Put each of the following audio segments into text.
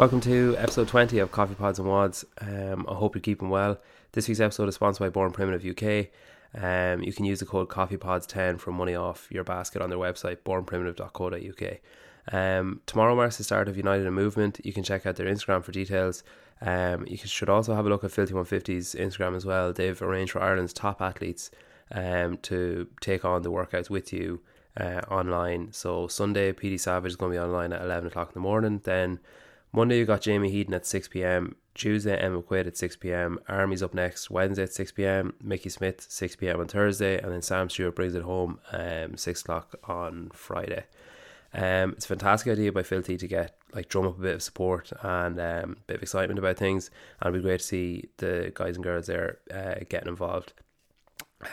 Welcome to episode 20 of Coffee Pods and Wads. Um, I hope you're keeping well. This week's episode is sponsored by Born Primitive UK. Um, you can use the code CoffeePods10 for money off your basket on their website, bornprimitive.co.uk. Um, tomorrow marks the start of United in Movement. You can check out their Instagram for details. Um, you should also have a look at Filthy 150's Instagram as well. They've arranged for Ireland's top athletes um, to take on the workouts with you uh, online. So Sunday, PD Savage is going to be online at 11 o'clock in the morning. Then Monday you got Jamie Heaton at 6 p.m. Tuesday Emma McQuaid at 6 p.m. Army's up next Wednesday at 6 p.m. Mickey Smith 6 p.m. on Thursday, and then Sam Stewart brings it home um 6 o'clock on Friday. Um, it's a fantastic idea by Filthy to get like drum up a bit of support and um, a bit of excitement about things, and it'd be great to see the guys and girls there uh, getting involved.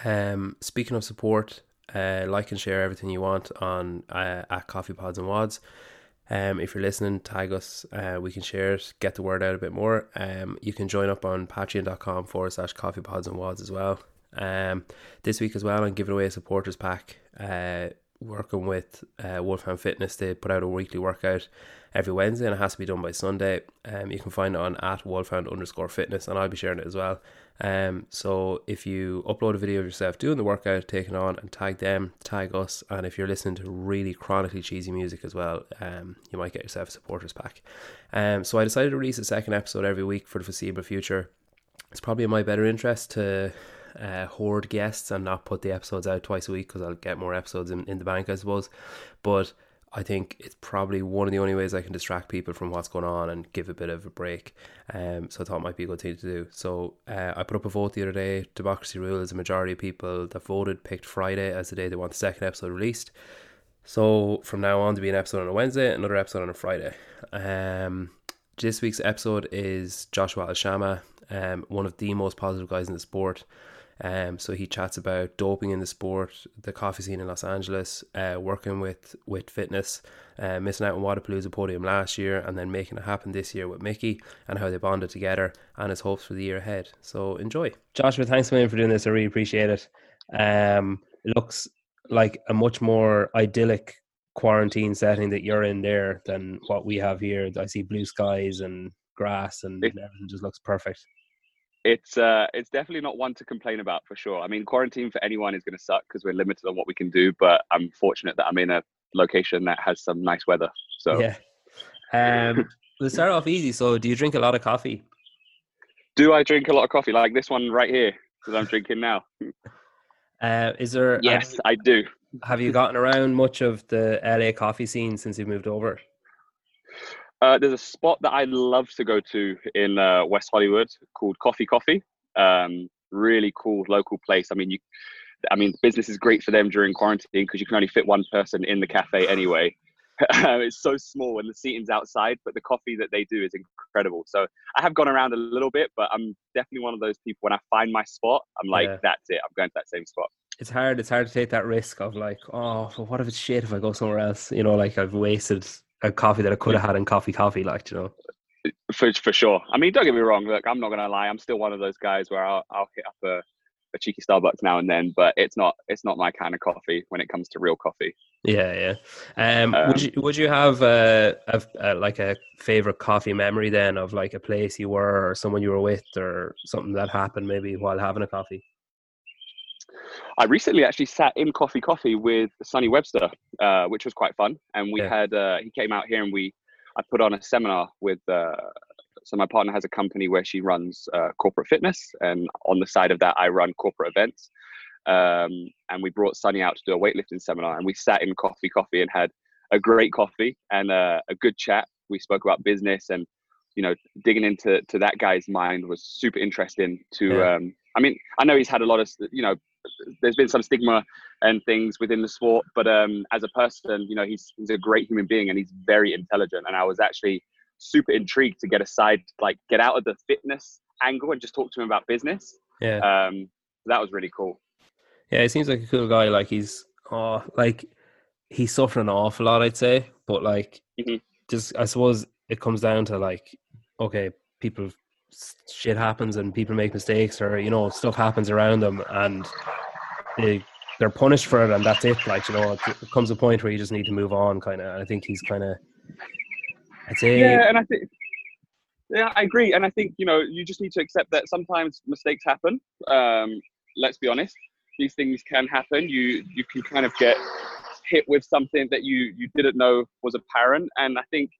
Um, speaking of support, uh, like and share everything you want on uh, at Coffee Pods and Wads. Um, if you're listening, tag us. Uh, we can share it, get the word out a bit more. Um, you can join up on patreon.com forward slash coffee pods and wads as well. Um, this week as well, I'm giving away a supporters pack. Uh, working with uh, Wolfhound Fitness, they put out a weekly workout every Wednesday and it has to be done by Sunday. Um, you can find it on at Wolfhound underscore fitness and I'll be sharing it as well. Um, so if you upload a video of yourself doing the workout, taking on, and tag them, tag us, and if you're listening to really chronically cheesy music as well, um, you might get yourself a supporters pack. Um, so I decided to release a second episode every week for the foreseeable future. It's probably in my better interest to uh, hoard guests and not put the episodes out twice a week because I'll get more episodes in, in the bank, I suppose. But I think it's probably one of the only ways I can distract people from what's going on and give a bit of a break. Um, so I thought it might be a good thing to do. So uh, I put up a vote the other day. Democracy rules. A majority of people that voted picked Friday as the day they want the second episode released. So from now on, to be an episode on a Wednesday, another episode on a Friday. Um, this week's episode is Joshua Alshama, um, one of the most positive guys in the sport. Um, so he chats about doping in the sport, the coffee scene in Los Angeles, uh, working with WIT Fitness, uh, missing out on Wodapalooza podium last year, and then making it happen this year with Mickey, and how they bonded together, and his hopes for the year ahead. So enjoy, Joshua. Thanks a million for doing this. I really appreciate it. Um, it looks like a much more idyllic quarantine setting that you're in there than what we have here. I see blue skies and grass, and everything just looks perfect it's uh, it's definitely not one to complain about for sure. I mean, quarantine for anyone is going to suck because we're limited on what we can do. But I'm fortunate that I'm in a location that has some nice weather. So yeah. Um, let's start off easy. So, do you drink a lot of coffee? Do I drink a lot of coffee like this one right here that I'm drinking now? Uh, is there? Yes, I do. Have you gotten around much of the LA coffee scene since you moved over? Uh, there's a spot that I love to go to in uh, West Hollywood called Coffee Coffee. Um, really cool local place. I mean, you, I mean, business is great for them during quarantine because you can only fit one person in the cafe anyway. it's so small and the seating's outside, but the coffee that they do is incredible. So I have gone around a little bit, but I'm definitely one of those people. When I find my spot, I'm like, yeah. that's it. I'm going to that same spot. It's hard. It's hard to take that risk of like, oh, well, what if it's shit if I go somewhere else? You know, like I've wasted a coffee that I could have had in coffee coffee, like you know. For for sure. I mean, don't get me wrong. Look, I'm not gonna lie. I'm still one of those guys where I'll, I'll hit up a, a cheeky Starbucks now and then, but it's not it's not my kind of coffee when it comes to real coffee. Yeah, yeah. Um, um would you would you have a, a, a, like a favorite coffee memory then of like a place you were or someone you were with or something that happened maybe while having a coffee? I recently actually sat in Coffee Coffee with Sonny Webster, uh, which was quite fun. And we yeah. had uh, he came out here and we I put on a seminar with. Uh, so my partner has a company where she runs uh, corporate fitness, and on the side of that, I run corporate events. Um, and we brought Sonny out to do a weightlifting seminar, and we sat in Coffee Coffee and had a great coffee and uh, a good chat. We spoke about business and you know digging into to that guy's mind was super interesting to yeah. um, i mean i know he's had a lot of you know there's been some stigma and things within the sport, but um, as a person, you know, he's he's a great human being and he's very intelligent. And I was actually super intrigued to get aside, like get out of the fitness angle and just talk to him about business. Yeah, um, that was really cool. Yeah, he seems like a cool guy. Like he's oh, like he's suffering an awful lot, I'd say. But like, mm-hmm. just I suppose it comes down to like, okay, people shit happens and people make mistakes or you know stuff happens around them and they they're punished for it and that's it. Like you know it, comes a point where you just need to move on kind of i think he's kind of i'd say yeah and i think Yeah, I agree, and I think you know you just need to accept that sometimes mistakes happen. Um, let's be honest, these things can happen. You you can kind of get hit with something that you you didn't know was apparent, and I think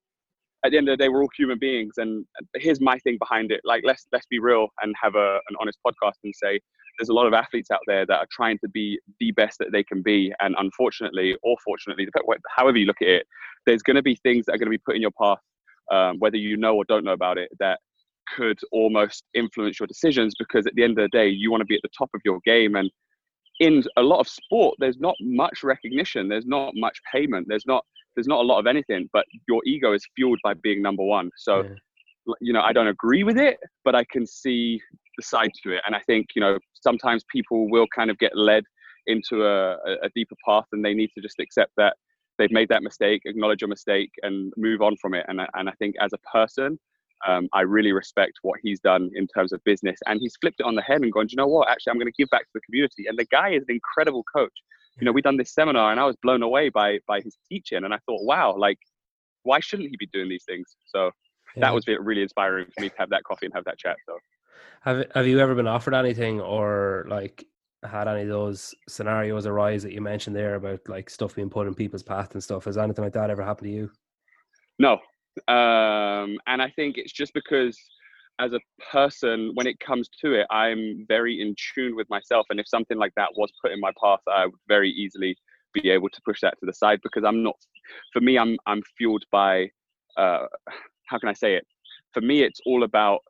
at the end of the day, we're all human beings. And here's my thing behind it: like let's let's be real and have a, an honest podcast and say there's a lot of athletes out there that are trying to be the best that they can be, and unfortunately or fortunately, however you look at it, there's going to be things that are going to be put in your path um, whether you know or don't know about it, that could almost influence your decisions because at the end of the day, you want to be at the top of your game. And in a lot of sport, there's not much recognition, there's not much payment, there's not there's not a lot of anything, but your ego is fueled by being number one. So, yeah. you know, I don't agree with it, but I can see the side to it. And I think, you know, sometimes people will kind of get led into a, a deeper path and they need to just accept that they've made that mistake, acknowledge a mistake, and move on from it. And and I think as a person, um, I really respect what he's done in terms of business, and he's flipped it on the head and gone, you know what? Actually, I'm going to give back to the community. And the guy is an incredible coach. You know, we done this seminar, and I was blown away by by his teaching, and I thought, wow, like, why shouldn't he be doing these things? So yeah. that was really inspiring for me to have that coffee and have that chat. So. Have Have you ever been offered anything, or like had any of those scenarios arise that you mentioned there about like stuff being put in people's path and stuff? Has anything like that ever happened to you? No. Um, and I think it's just because as a person, when it comes to it, I'm very in tune with myself. And if something like that was put in my path, I would very easily be able to push that to the side because I'm not, for me, I'm, I'm fueled by, uh, how can I say it? For me, it's all about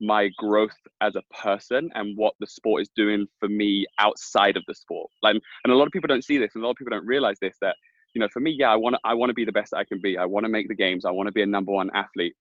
my growth as a person and what the sport is doing for me outside of the sport. Like, and a lot of people don't see this, and a lot of people don't realize this. That you know, for me, yeah, I want I want to be the best I can be. I want to make the games. I want to be a number one athlete.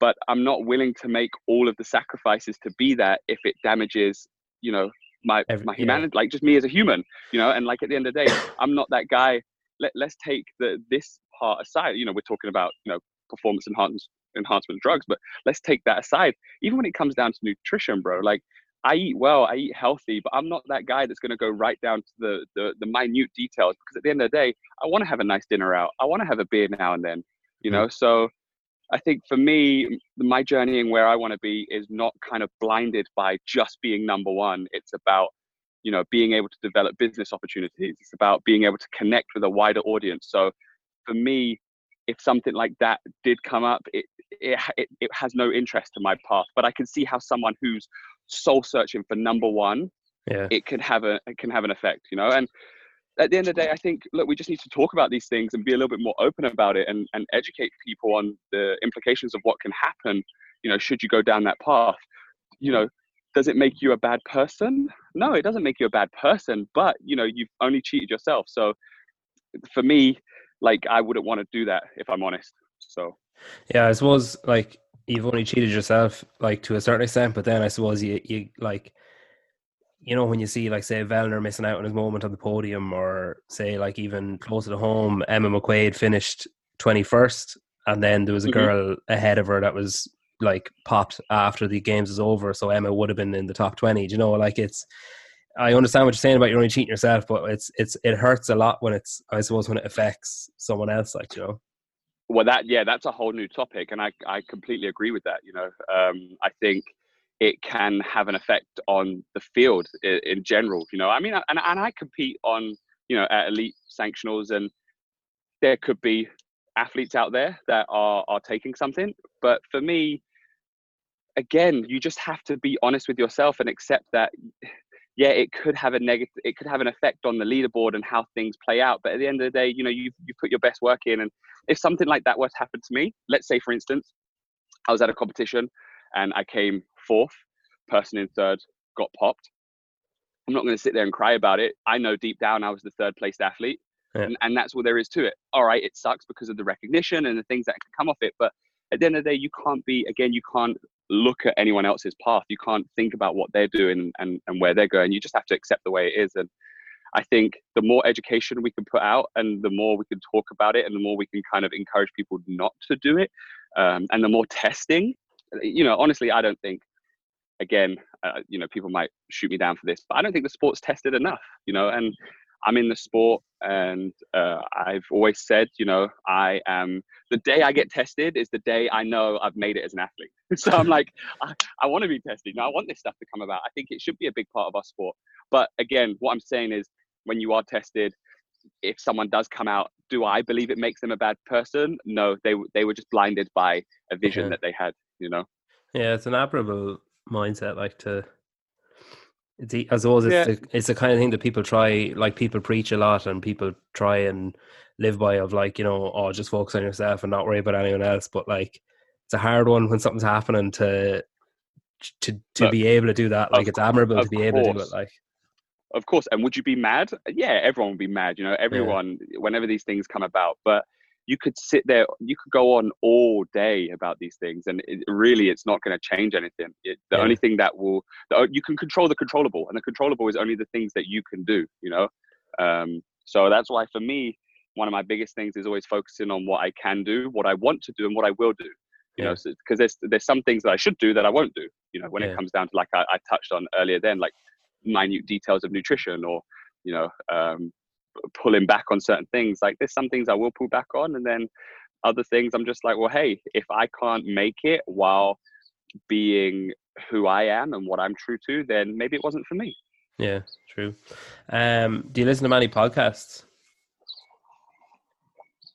But I'm not willing to make all of the sacrifices to be there if it damages, you know, my Every, my humanity, yeah. like just me as a human, you know. And like at the end of the day, I'm not that guy. Let, let's take the this part aside. You know, we're talking about you know performance enhancement enhancement drugs. But let's take that aside. Even when it comes down to nutrition, bro, like I eat well, I eat healthy, but I'm not that guy that's going to go right down to the, the, the minute details because at the end of the day, I want to have a nice dinner out. I want to have a beer now and then, you mm-hmm. know. So I think for me, my journeying where I want to be is not kind of blinded by just being number one. It's about you know being able to develop business opportunities. It's about being able to connect with a wider audience. So for me, if something like that did come up, it, it, it, it has no interest to my path. But I can see how someone who's soul searching for number one, yeah. it can have a it can have an effect, you know. And at the end of the day, I think look, we just need to talk about these things and be a little bit more open about it and, and educate people on the implications of what can happen, you know, should you go down that path. You know, does it make you a bad person? No, it doesn't make you a bad person, but you know, you've only cheated yourself. So for me, like I wouldn't want to do that if I'm honest. So yeah, I suppose like you've only cheated yourself like to a certain extent, but then I suppose you you like you know when you see like say Vellner missing out on his moment on the podium, or say like even closer to home, Emma McQuaid finished twenty first, and then there was a mm-hmm. girl ahead of her that was like popped after the games was over, so Emma would have been in the top twenty. Do you know, like it's I understand what you're saying about you're only cheating yourself, but it's it's it hurts a lot when it's I suppose when it affects someone else, like you know. Well, that yeah, that's a whole new topic, and I I completely agree with that. You know, um, I think it can have an effect on the field in, in general. You know, I mean, and and I compete on you know at elite sanctionals, and there could be athletes out there that are are taking something, but for me, again, you just have to be honest with yourself and accept that yeah, it could have a negative, it could have an effect on the leaderboard and how things play out. But at the end of the day, you know, you you put your best work in, and if something like that were to happen to me, let's say for instance, I was at a competition and I came fourth, person in third got popped. I'm not going to sit there and cry about it. I know deep down I was the third placed athlete, yeah. and, and that's what there is to it. All right, it sucks because of the recognition and the things that can come off it, but at the end of the day, you can't be again, you can't look at anyone else's path. You can't think about what they're doing and, and where they're going. You just have to accept the way it is. And I think the more education we can put out and the more we can talk about it and the more we can kind of encourage people not to do it um, and the more testing, you know, honestly, I don't think, again, uh, you know, people might shoot me down for this, but I don't think the sport's tested enough, you know, and I'm in the sport, and uh, I've always said, you know, I am. The day I get tested is the day I know I've made it as an athlete. so I'm like, I, I want to be tested. Now I want this stuff to come about. I think it should be a big part of our sport. But again, what I'm saying is, when you are tested, if someone does come out, do I believe it makes them a bad person? No, they they were just blinded by a vision yeah. that they had. You know. Yeah, it's an admirable mindset, like to it's, I suppose it's, yeah. the, it's the kind of thing that people try, like people preach a lot and people try and live by of like, you know, oh, just focus on yourself and not worry about anyone else. But like, it's a hard one when something's happening to to to but, be able to do that. Like, it's admirable to be course. able to do it. Like, of course. And would you be mad? Yeah, everyone would be mad. You know, everyone yeah. whenever these things come about. But you could sit there you could go on all day about these things and it, really it's not going to change anything it, the yeah. only thing that will the, you can control the controllable and the controllable is only the things that you can do you know um, so that's why for me one of my biggest things is always focusing on what i can do what i want to do and what i will do you yeah. know because so, there's there's some things that i should do that i won't do you know when yeah. it comes down to like I, I touched on earlier then like minute details of nutrition or you know um, pulling back on certain things. Like there's some things I will pull back on, and then other things I'm just like, well, hey, if I can't make it while being who I am and what I'm true to, then maybe it wasn't for me. Yeah, true. Um, do you listen to many podcasts?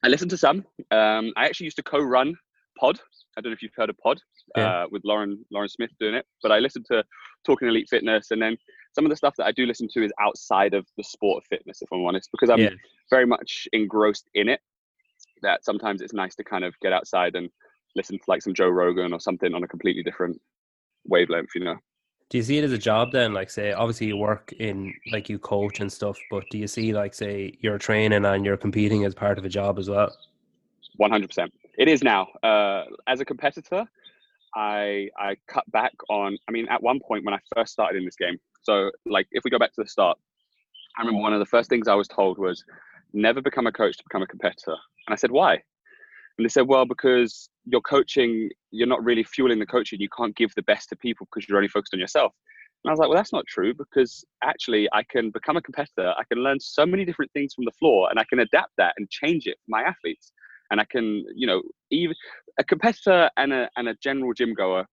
I listen to some. Um, I actually used to co-run Pod. I don't know if you've heard of Pod yeah. uh, with Lauren Lauren Smith doing it, but I listened to Talking Elite Fitness, and then some of the stuff that I do listen to is outside of the sport of fitness, if I'm honest, because I'm yeah. very much engrossed in it. That sometimes it's nice to kind of get outside and listen to like some Joe Rogan or something on a completely different wavelength, you know. Do you see it as a job then? Like, say, obviously you work in, like, you coach and stuff, but do you see, like, say, you're training and you're competing as part of a job as well? 100%. It is now. Uh, as a competitor, I I cut back on. I mean, at one point when I first started in this game, so, like, if we go back to the start, I remember one of the first things I was told was never become a coach to become a competitor. And I said, why? And they said, well, because you're coaching, you're not really fueling the coaching. You can't give the best to people because you're only focused on yourself. And I was like, well, that's not true because actually I can become a competitor. I can learn so many different things from the floor and I can adapt that and change it for my athletes. And I can, you know, even a competitor and a, and a general gym goer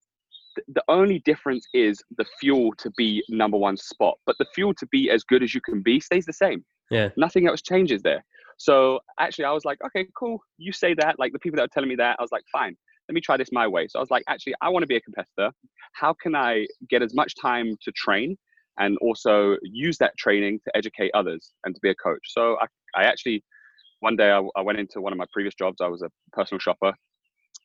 the only difference is the fuel to be number one spot, but the fuel to be as good as you can be stays the same. Yeah. Nothing else changes there. So actually, I was like, okay, cool. You say that. Like the people that are telling me that, I was like, fine. Let me try this my way. So I was like, actually, I want to be a competitor. How can I get as much time to train and also use that training to educate others and to be a coach? So I, I actually, one day I, I went into one of my previous jobs. I was a personal shopper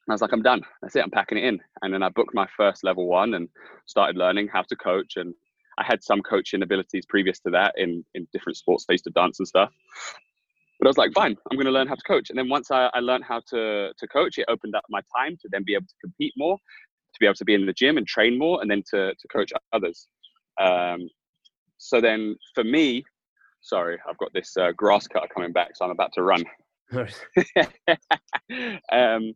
I was like, I'm done. That's it. I'm packing it in. And then I booked my first level one and started learning how to coach. And I had some coaching abilities previous to that in, in different sports. I used to dance and stuff. But I was like, fine, I'm going to learn how to coach. And then once I, I learned how to, to coach, it opened up my time to then be able to compete more, to be able to be in the gym and train more, and then to, to coach others. Um, so then for me, sorry, I've got this uh, grass cutter coming back, so I'm about to run. um,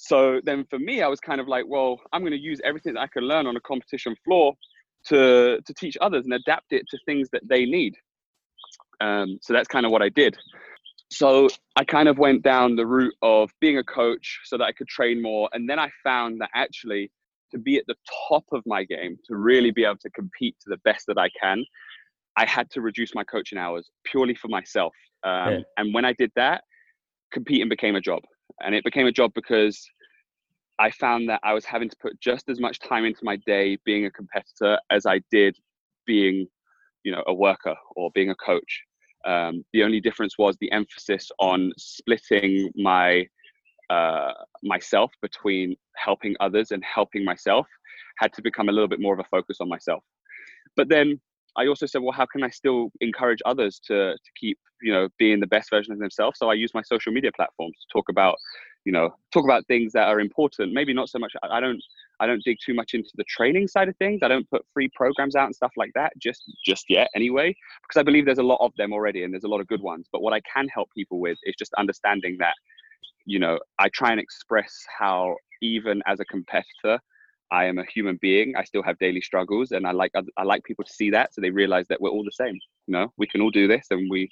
so then for me, I was kind of like, well, I'm going to use everything that I can learn on a competition floor to to teach others and adapt it to things that they need. Um, so that's kind of what I did. So I kind of went down the route of being a coach so that I could train more, and then I found that actually to be at the top of my game, to really be able to compete to the best that I can, I had to reduce my coaching hours purely for myself. Um, yeah. And when I did that, competing became a job and it became a job because I found that I was having to put just as much time into my day being a competitor as I did being, you know, a worker or being a coach. Um, the only difference was the emphasis on splitting my uh, myself between helping others and helping myself had to become a little bit more of a focus on myself. But then I also said, well, how can I still encourage others to to keep you know being the best version of themselves? So I use my social media platforms to talk about you know talk about things that are important. Maybe not so much. I don't I don't dig too much into the training side of things. I don't put free programs out and stuff like that just just yet anyway because I believe there's a lot of them already and there's a lot of good ones. But what I can help people with is just understanding that you know I try and express how even as a competitor I am a human being. I still have daily struggles, and I like I like people to see that so they realize that we're all the same. You know, we can all do this, and we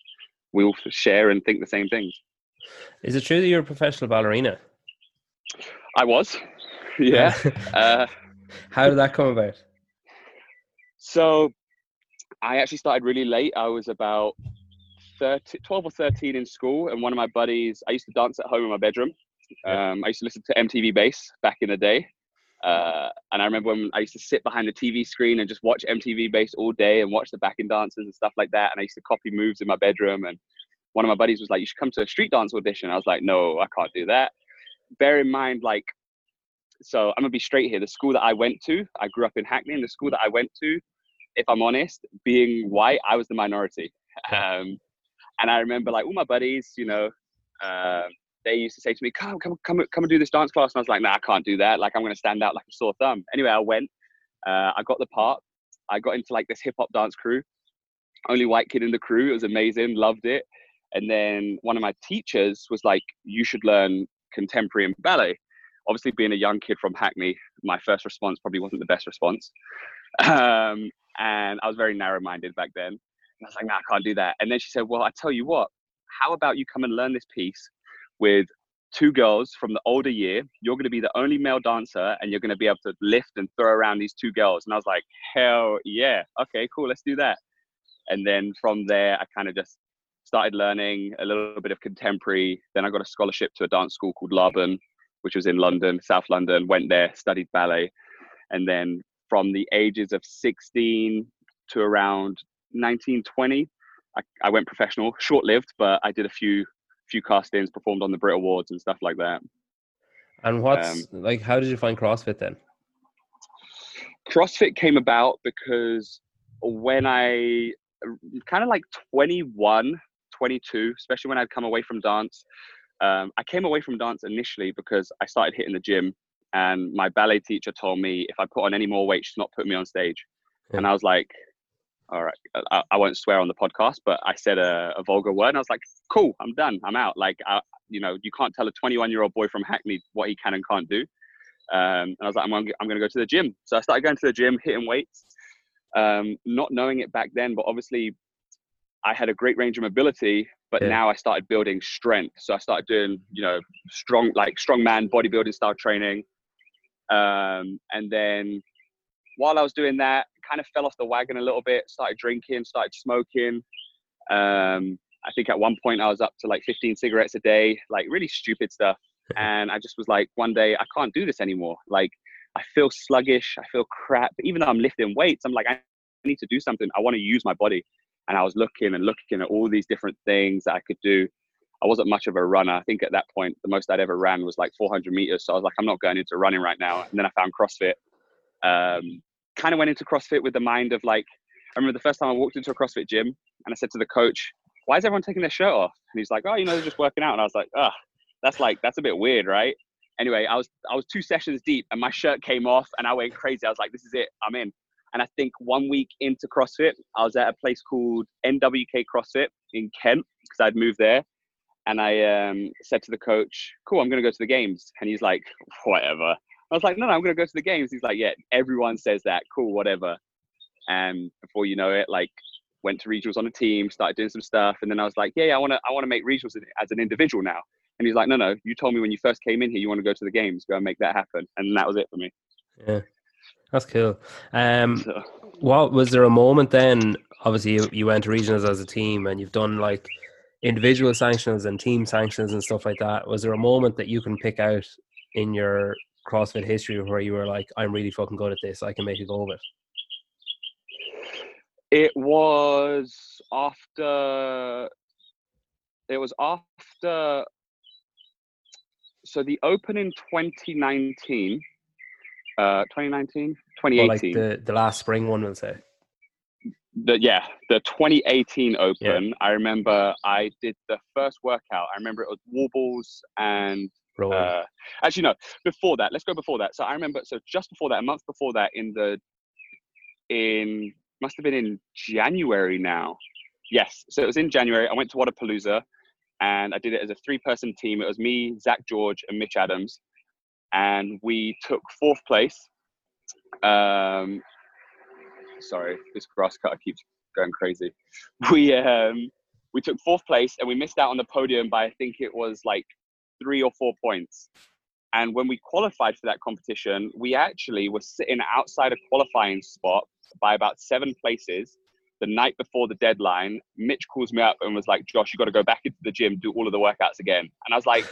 we all share and think the same things. Is it true that you're a professional ballerina? I was, yeah. uh, How did that come about? So, I actually started really late. I was about 30, 12 or 13 in school, and one of my buddies, I used to dance at home in my bedroom. Um, I used to listen to MTV Base back in the day. Uh, and I remember when I used to sit behind the TV screen and just watch MTV Base all day and watch the backing dancers and stuff like that. And I used to copy moves in my bedroom. And one of my buddies was like, "You should come to a street dance audition." I was like, "No, I can't do that." Bear in mind, like, so I'm gonna be straight here. The school that I went to, I grew up in Hackney, and the school that I went to, if I'm honest, being white, I was the minority. Um, and I remember like all my buddies, you know, uh, they used to say to me, "Come, come, come, come and do this dance class." And I was like, "Nah, I can't do that. Like, I'm going to stand out like a sore thumb." Anyway, I went. Uh, I got the part. I got into like this hip hop dance crew. Only white kid in the crew. It was amazing. Loved it. And then one of my teachers was like, "You should learn contemporary and ballet." Obviously, being a young kid from Hackney, my first response probably wasn't the best response. Um, and I was very narrow-minded back then. And I was like, "Nah, I can't do that." And then she said, "Well, I tell you what. How about you come and learn this piece with two girls from the older year. You're going to be the only male dancer and you're going to be able to lift and throw around these two girls. And I was like, hell yeah. Okay, cool. Let's do that. And then from there, I kind of just started learning a little bit of contemporary. Then I got a scholarship to a dance school called Laban, which was in London, South London, went there, studied ballet. And then from the ages of 16 to around 19, 20, I, I went professional, short lived, but I did a few few castings, performed on the Brit Awards and stuff like that. And what's um, like? How did you find CrossFit then? CrossFit came about because when I kind of like 21, 22, especially when I'd come away from dance, um, I came away from dance initially because I started hitting the gym, and my ballet teacher told me if I put on any more weight, she's not put me on stage. Yeah. And I was like, all right, I, I, won't swear on the podcast, but I said a, a, vulgar word, and I was like, cool, I'm done, I'm out. Like, I, you know, you can't tell a 21 year old boy from Hackney what he can and can't do. Um, and I was like, I'm, I'm going to go to the gym. So I started going to the gym, hitting weights, um, not knowing it back then, but obviously I had a great range of mobility. But yeah. now I started building strength. So I started doing, you know, strong, like strong man bodybuilding style training. Um, and then while I was doing that, kind of fell off the wagon a little bit, started drinking, started smoking. Um, I think at one point I was up to like 15 cigarettes a day, like really stupid stuff. And I just was like, one day I can't do this anymore. Like I feel sluggish, I feel crap. Even though I'm lifting weights, I'm like, I need to do something. I want to use my body. And I was looking and looking at all these different things that I could do. I wasn't much of a runner. I think at that point, the most I'd ever ran was like 400 meters. So I was like, I'm not going into running right now. And then I found CrossFit. Um, kind of went into CrossFit with the mind of like, I remember the first time I walked into a CrossFit gym and I said to the coach, why is everyone taking their shirt off? And he's like, oh, you know, they're just working out. And I was like, oh, that's like, that's a bit weird, right? Anyway, I was, I was two sessions deep and my shirt came off and I went crazy. I was like, this is it, I'm in. And I think one week into CrossFit, I was at a place called NWK CrossFit in Kent because I'd moved there. And I um, said to the coach, cool, I'm going to go to the games. And he's like, whatever. I was like, no, no, I'm going to go to the games. He's like, yeah, everyone says that. Cool, whatever. And before you know it, like went to regionals on a team, started doing some stuff. And then I was like, yeah, yeah I want to, I want to make regionals as an individual now. And he's like, no, no, you told me when you first came in here, you want to go to the games, go and make that happen. And that was it for me. Yeah. That's cool. Um, so, what was there a moment then? Obviously, you, you went to regionals as a team, and you've done like individual sanctions and team sanctions and stuff like that. Was there a moment that you can pick out in your CrossFit history where you were like, I'm really fucking good at this. I can make a go of it? It was after. It was after. So the Open in 2019. Uh, 2019, 2018. Well, like the, the last spring one, we'll say. The, yeah, the 2018 Open. Yeah. I remember I did the first workout. I remember it was wall balls and uh, actually, no. Before that, let's go before that. So I remember. So just before that, a month before that, in the in must have been in January now. Yes. So it was in January. I went to Wodapalooza, and I did it as a three-person team. It was me, Zach George, and Mitch Adams, and we took fourth place. um, sorry, this grass cutter keeps going crazy. We um, we took fourth place and we missed out on the podium by I think it was like three or four points. And when we qualified for that competition, we actually were sitting outside a qualifying spot by about seven places. The night before the deadline, Mitch calls me up and was like, Josh, you got to go back into the gym, do all of the workouts again. And I was like,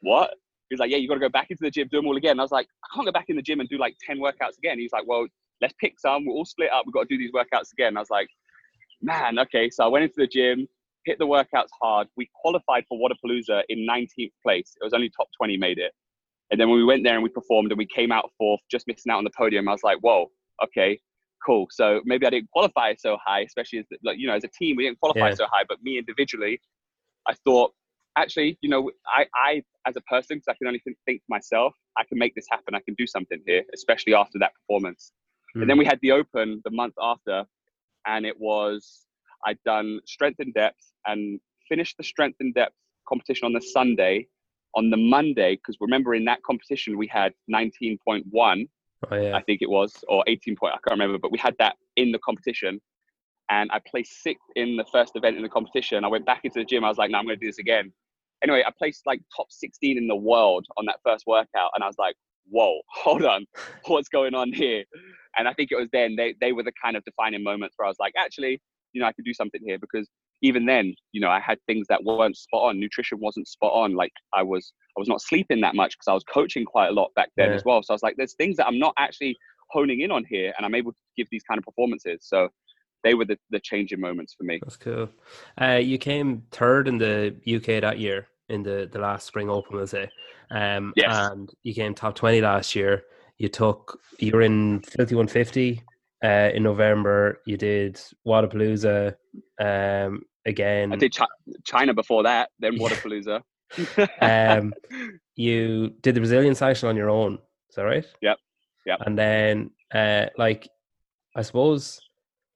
what? He's like, yeah, you got to go back into the gym, do them all again. And I was like, I can't go back in the gym and do like 10 workouts again. He's like, well, let's pick some. We're all split up. We've got to do these workouts again. And I was like, man, okay. So I went into the gym, hit the workouts hard. We qualified for Wodapalooza in 19th place. It was only top 20 made it. And then when we went there and we performed and we came out fourth, just missing out on the podium, I was like, whoa, okay, cool. So maybe I didn't qualify so high, especially as like you know as a team we didn't qualify yeah. so high, but me individually, I thought actually, you know, I I as a person, because I can only think, think myself, I can make this happen. I can do something here, especially after that performance. Mm. And then we had the Open the month after, and it was I'd done Strength in Depth and finished the Strength in Depth competition on the Sunday. On the Monday, because remember in that competition we had 19.1 Oh, yeah. I think it was, or 18 point, I can't remember, but we had that in the competition. And I placed sixth in the first event in the competition. I went back into the gym. I was like, no, I'm going to do this again. Anyway, I placed like top 16 in the world on that first workout. And I was like, whoa, hold on, what's going on here? And I think it was then they, they were the kind of defining moments where I was like, actually, you know, I could do something here because even then, you know, I had things that weren't spot on. Nutrition wasn't spot on. Like I was, I was not sleeping that much because I was coaching quite a lot back then yeah. as well. So I was like, there's things that I'm not actually honing in on here, and I'm able to give these kind of performances. So they were the, the changing moments for me. That's cool. Uh, you came third in the UK that year in the the last Spring Open, we'll say. Um, yes. And you came top twenty last year. You took you were in Filthy 150 uh, in November. You did Wodapalooza um, again. I did Ch- China before that, then Wodapalooza. um, you did the Brazilian cycle on your own. Is that right? Yep. Yep. And then, uh, like, I suppose,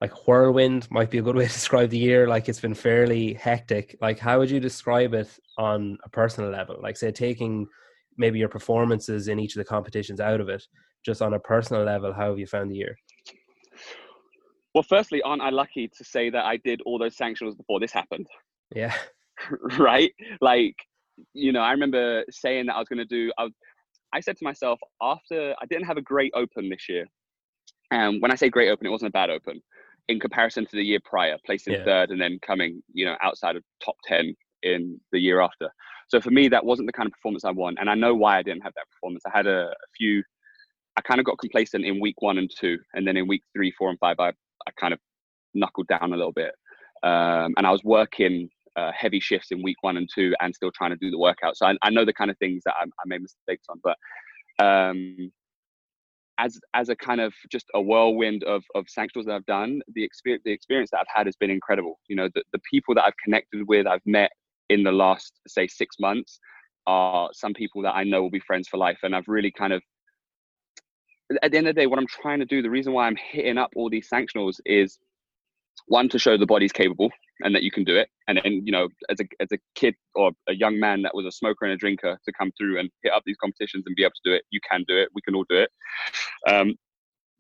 like whirlwind might be a good way to describe the year. Like, it's been fairly hectic. Like, how would you describe it on a personal level? Like, say, taking maybe your performances in each of the competitions out of it, just on a personal level, how have you found the year? Well, firstly, aren't I lucky to say that I did all those sanctions before this happened? Yeah. right? Like, you know, I remember saying that I was going to do, I, I said to myself, after I didn't have a great open this year. And when I say great open, it wasn't a bad open in comparison to the year prior, placing yeah. third and then coming, you know, outside of top 10 in the year after. So for me, that wasn't the kind of performance I want. And I know why I didn't have that performance. I had a, a few, I kind of got complacent in week one and two. And then in week three, four, and five, I I kind of knuckled down a little bit. Um, and I was working uh, heavy shifts in week one and two and still trying to do the workout. So I, I know the kind of things that I, I made mistakes on. But um, as as a kind of just a whirlwind of of sanctionals that I've done, the experience the experience that I've had has been incredible. You know, the, the people that I've connected with, I've met in the last say six months are some people that I know will be friends for life, and I've really kind of at the end of the day, what I'm trying to do, the reason why I'm hitting up all these sanctionals is one to show the body's capable and that you can do it. And then, you know, as a as a kid or a young man that was a smoker and a drinker to come through and hit up these competitions and be able to do it, you can do it. We can all do it. Um,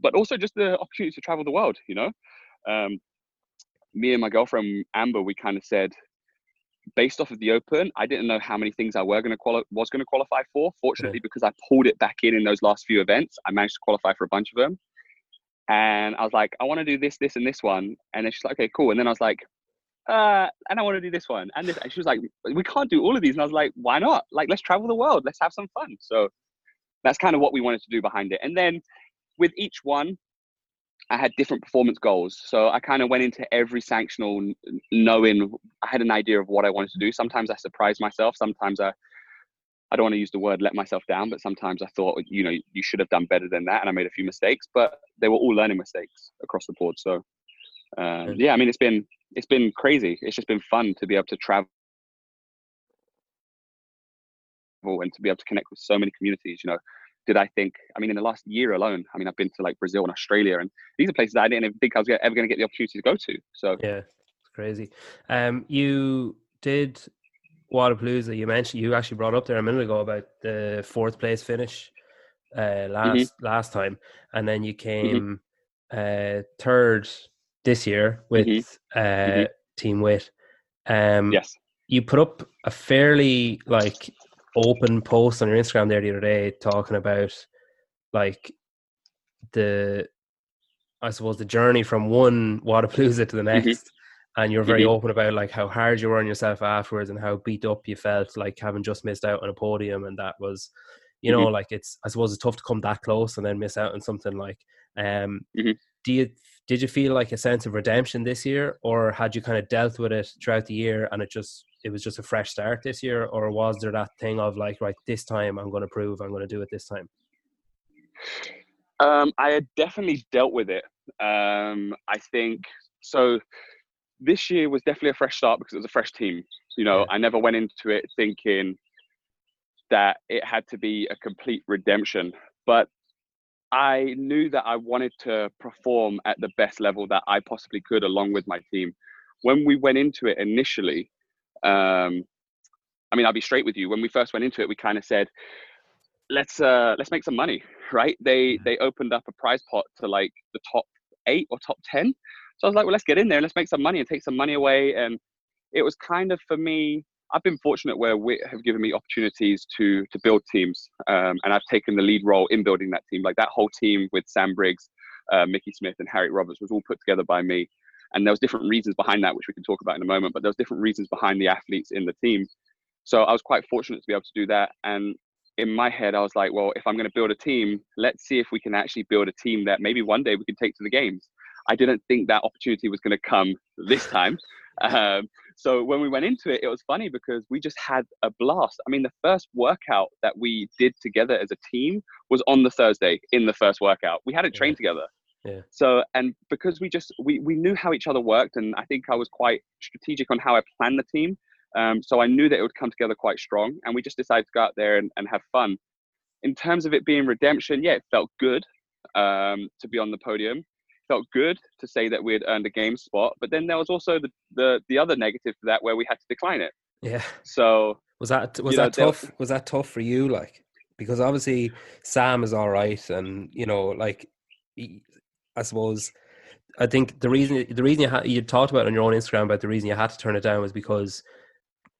but also just the opportunity to travel the world. You know, um, me and my girlfriend Amber, we kind of said, based off of the open, I didn't know how many things I were going to quali- was going to qualify for. Fortunately, yeah. because I pulled it back in in those last few events, I managed to qualify for a bunch of them. And I was like, I want to do this, this, and this one. And then she's like, okay, cool. And then I was like, uh, and I want to do this one and this. And she was like, we can't do all of these. And I was like, why not? Like, let's travel the world. Let's have some fun. So that's kind of what we wanted to do behind it. And then with each one, I had different performance goals. So I kind of went into every sanctional knowing I had an idea of what I wanted to do. Sometimes I surprised myself. Sometimes I, I don't want to use the word let myself down, but sometimes I thought, you know, you should have done better than that. And I made a few mistakes, but they were all learning mistakes across the board. So uh, yeah, I mean, it's been, it's been crazy. It's just been fun to be able to travel and to be able to connect with so many communities, you know, did I think, I mean, in the last year alone, I mean, I've been to like Brazil and Australia, and these are places I didn't even think I was ever going to get the opportunity to go to. So, yeah, it's crazy. Um, you did Wodapalooza. You mentioned, you actually brought up there a minute ago about the fourth place finish uh, mm-hmm. last mm-hmm. last time, and then you mm-hmm. came mm-hmm. uh, third this year with mm-hmm. uh, mm-hmm. Team Wit. Um, yes, you put up a fairly like open post on your Instagram there the other day talking about like the I suppose the journey from one Wodapalooza to the mm-hmm. next. Mm-hmm. And you're very mm-hmm. open about like how hard you were on yourself afterwards and how beat up you felt, like having just missed out on a podium, and that was, you know, mm-hmm. like it's I suppose it's tough to come that close and then miss out on something like. Um, mm-hmm. do you did you feel like a sense of redemption this year, or had you kind of dealt with it throughout the year and it just it was just a fresh start this year, or was there that thing of like right this time I'm going to prove I'm going to do it this time? Um, I had definitely dealt with it. Um, I think so. This year was definitely a fresh start because it was a fresh team. You know, yeah. I never went into it thinking that it had to be a complete redemption, but I knew that I wanted to perform at the best level that I possibly could along with my team. When we went into it initially, um, I mean, I'll be straight with you. When we first went into it, we kind of said, let's uh let's make some money right they they opened up a prize pot to like the top eight or top 10 so i was like well let's get in there and let's make some money and take some money away and it was kind of for me i've been fortunate where we have given me opportunities to to build teams um, and i've taken the lead role in building that team like that whole team with sam briggs uh, mickey smith and harry roberts was all put together by me and there was different reasons behind that which we can talk about in a moment but there was different reasons behind the athletes in the team so i was quite fortunate to be able to do that and in my head, I was like, well, if I'm going to build a team, let's see if we can actually build a team that maybe one day we can take to the games. I didn't think that opportunity was going to come this time. Um, so when we went into it, it was funny because we just had a blast. I mean, the first workout that we did together as a team was on the Thursday in the first workout. We hadn't trained yeah. together. Yeah. So and because we just we we knew how each other worked, and I think I was quite strategic on how I planned the team. Um, so I knew that it would come together quite strong, and we just decided to go out there and, and have fun. In terms of it being redemption, yeah, it felt good um, to be on the podium. Felt good to say that we had earned a game spot, but then there was also the, the the other negative to that where we had to decline it. Yeah. So was that was that know, tough? Was that tough for you? Like because obviously Sam is all right, and you know, like I suppose I think the reason the reason you had you talked about on your own Instagram about the reason you had to turn it down was because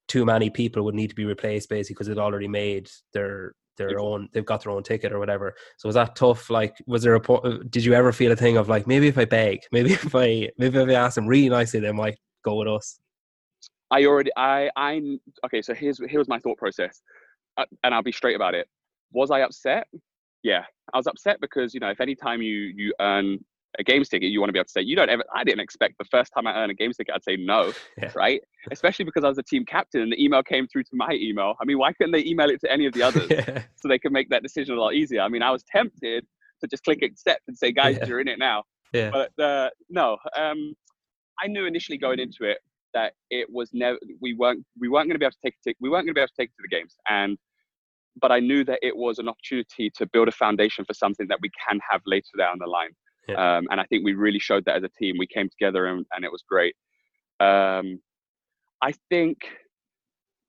too many people would need to be replaced basically because they'd already made their their own they've got their own ticket or whatever. So was that tough? Like was there a uh, did you ever feel a thing of like maybe if i beg maybe if i maybe if i ask them really nicely they might go with us i already i i okay so here's here's my thought process. Uh, and i'll be straight about it. Was i upset? Yeah i was upset because you know if any time you you earn a games ticket, you want to be able to say, you don't ever, I didn't expect the first time I earn a games ticket, I'd say no, yeah. right? Especially because I was a team captain and the email came through to my email. I mean, why couldn't they email it to any of the others yeah. so they could make that decision a lot easier? I mean, I was tempted to just click accept and say, guys, yeah. you're in it now. Yeah. But uh, no, um, I knew initially going into it that it was never, we weren't, we weren't going to be able to take it, we weren't going to be able to take it to the games. And, but I knew that it was an opportunity to build a foundation for something that we can have later down the line. Yeah. Um, and I think we really showed that as a team. We came together and, and it was great. Um, I think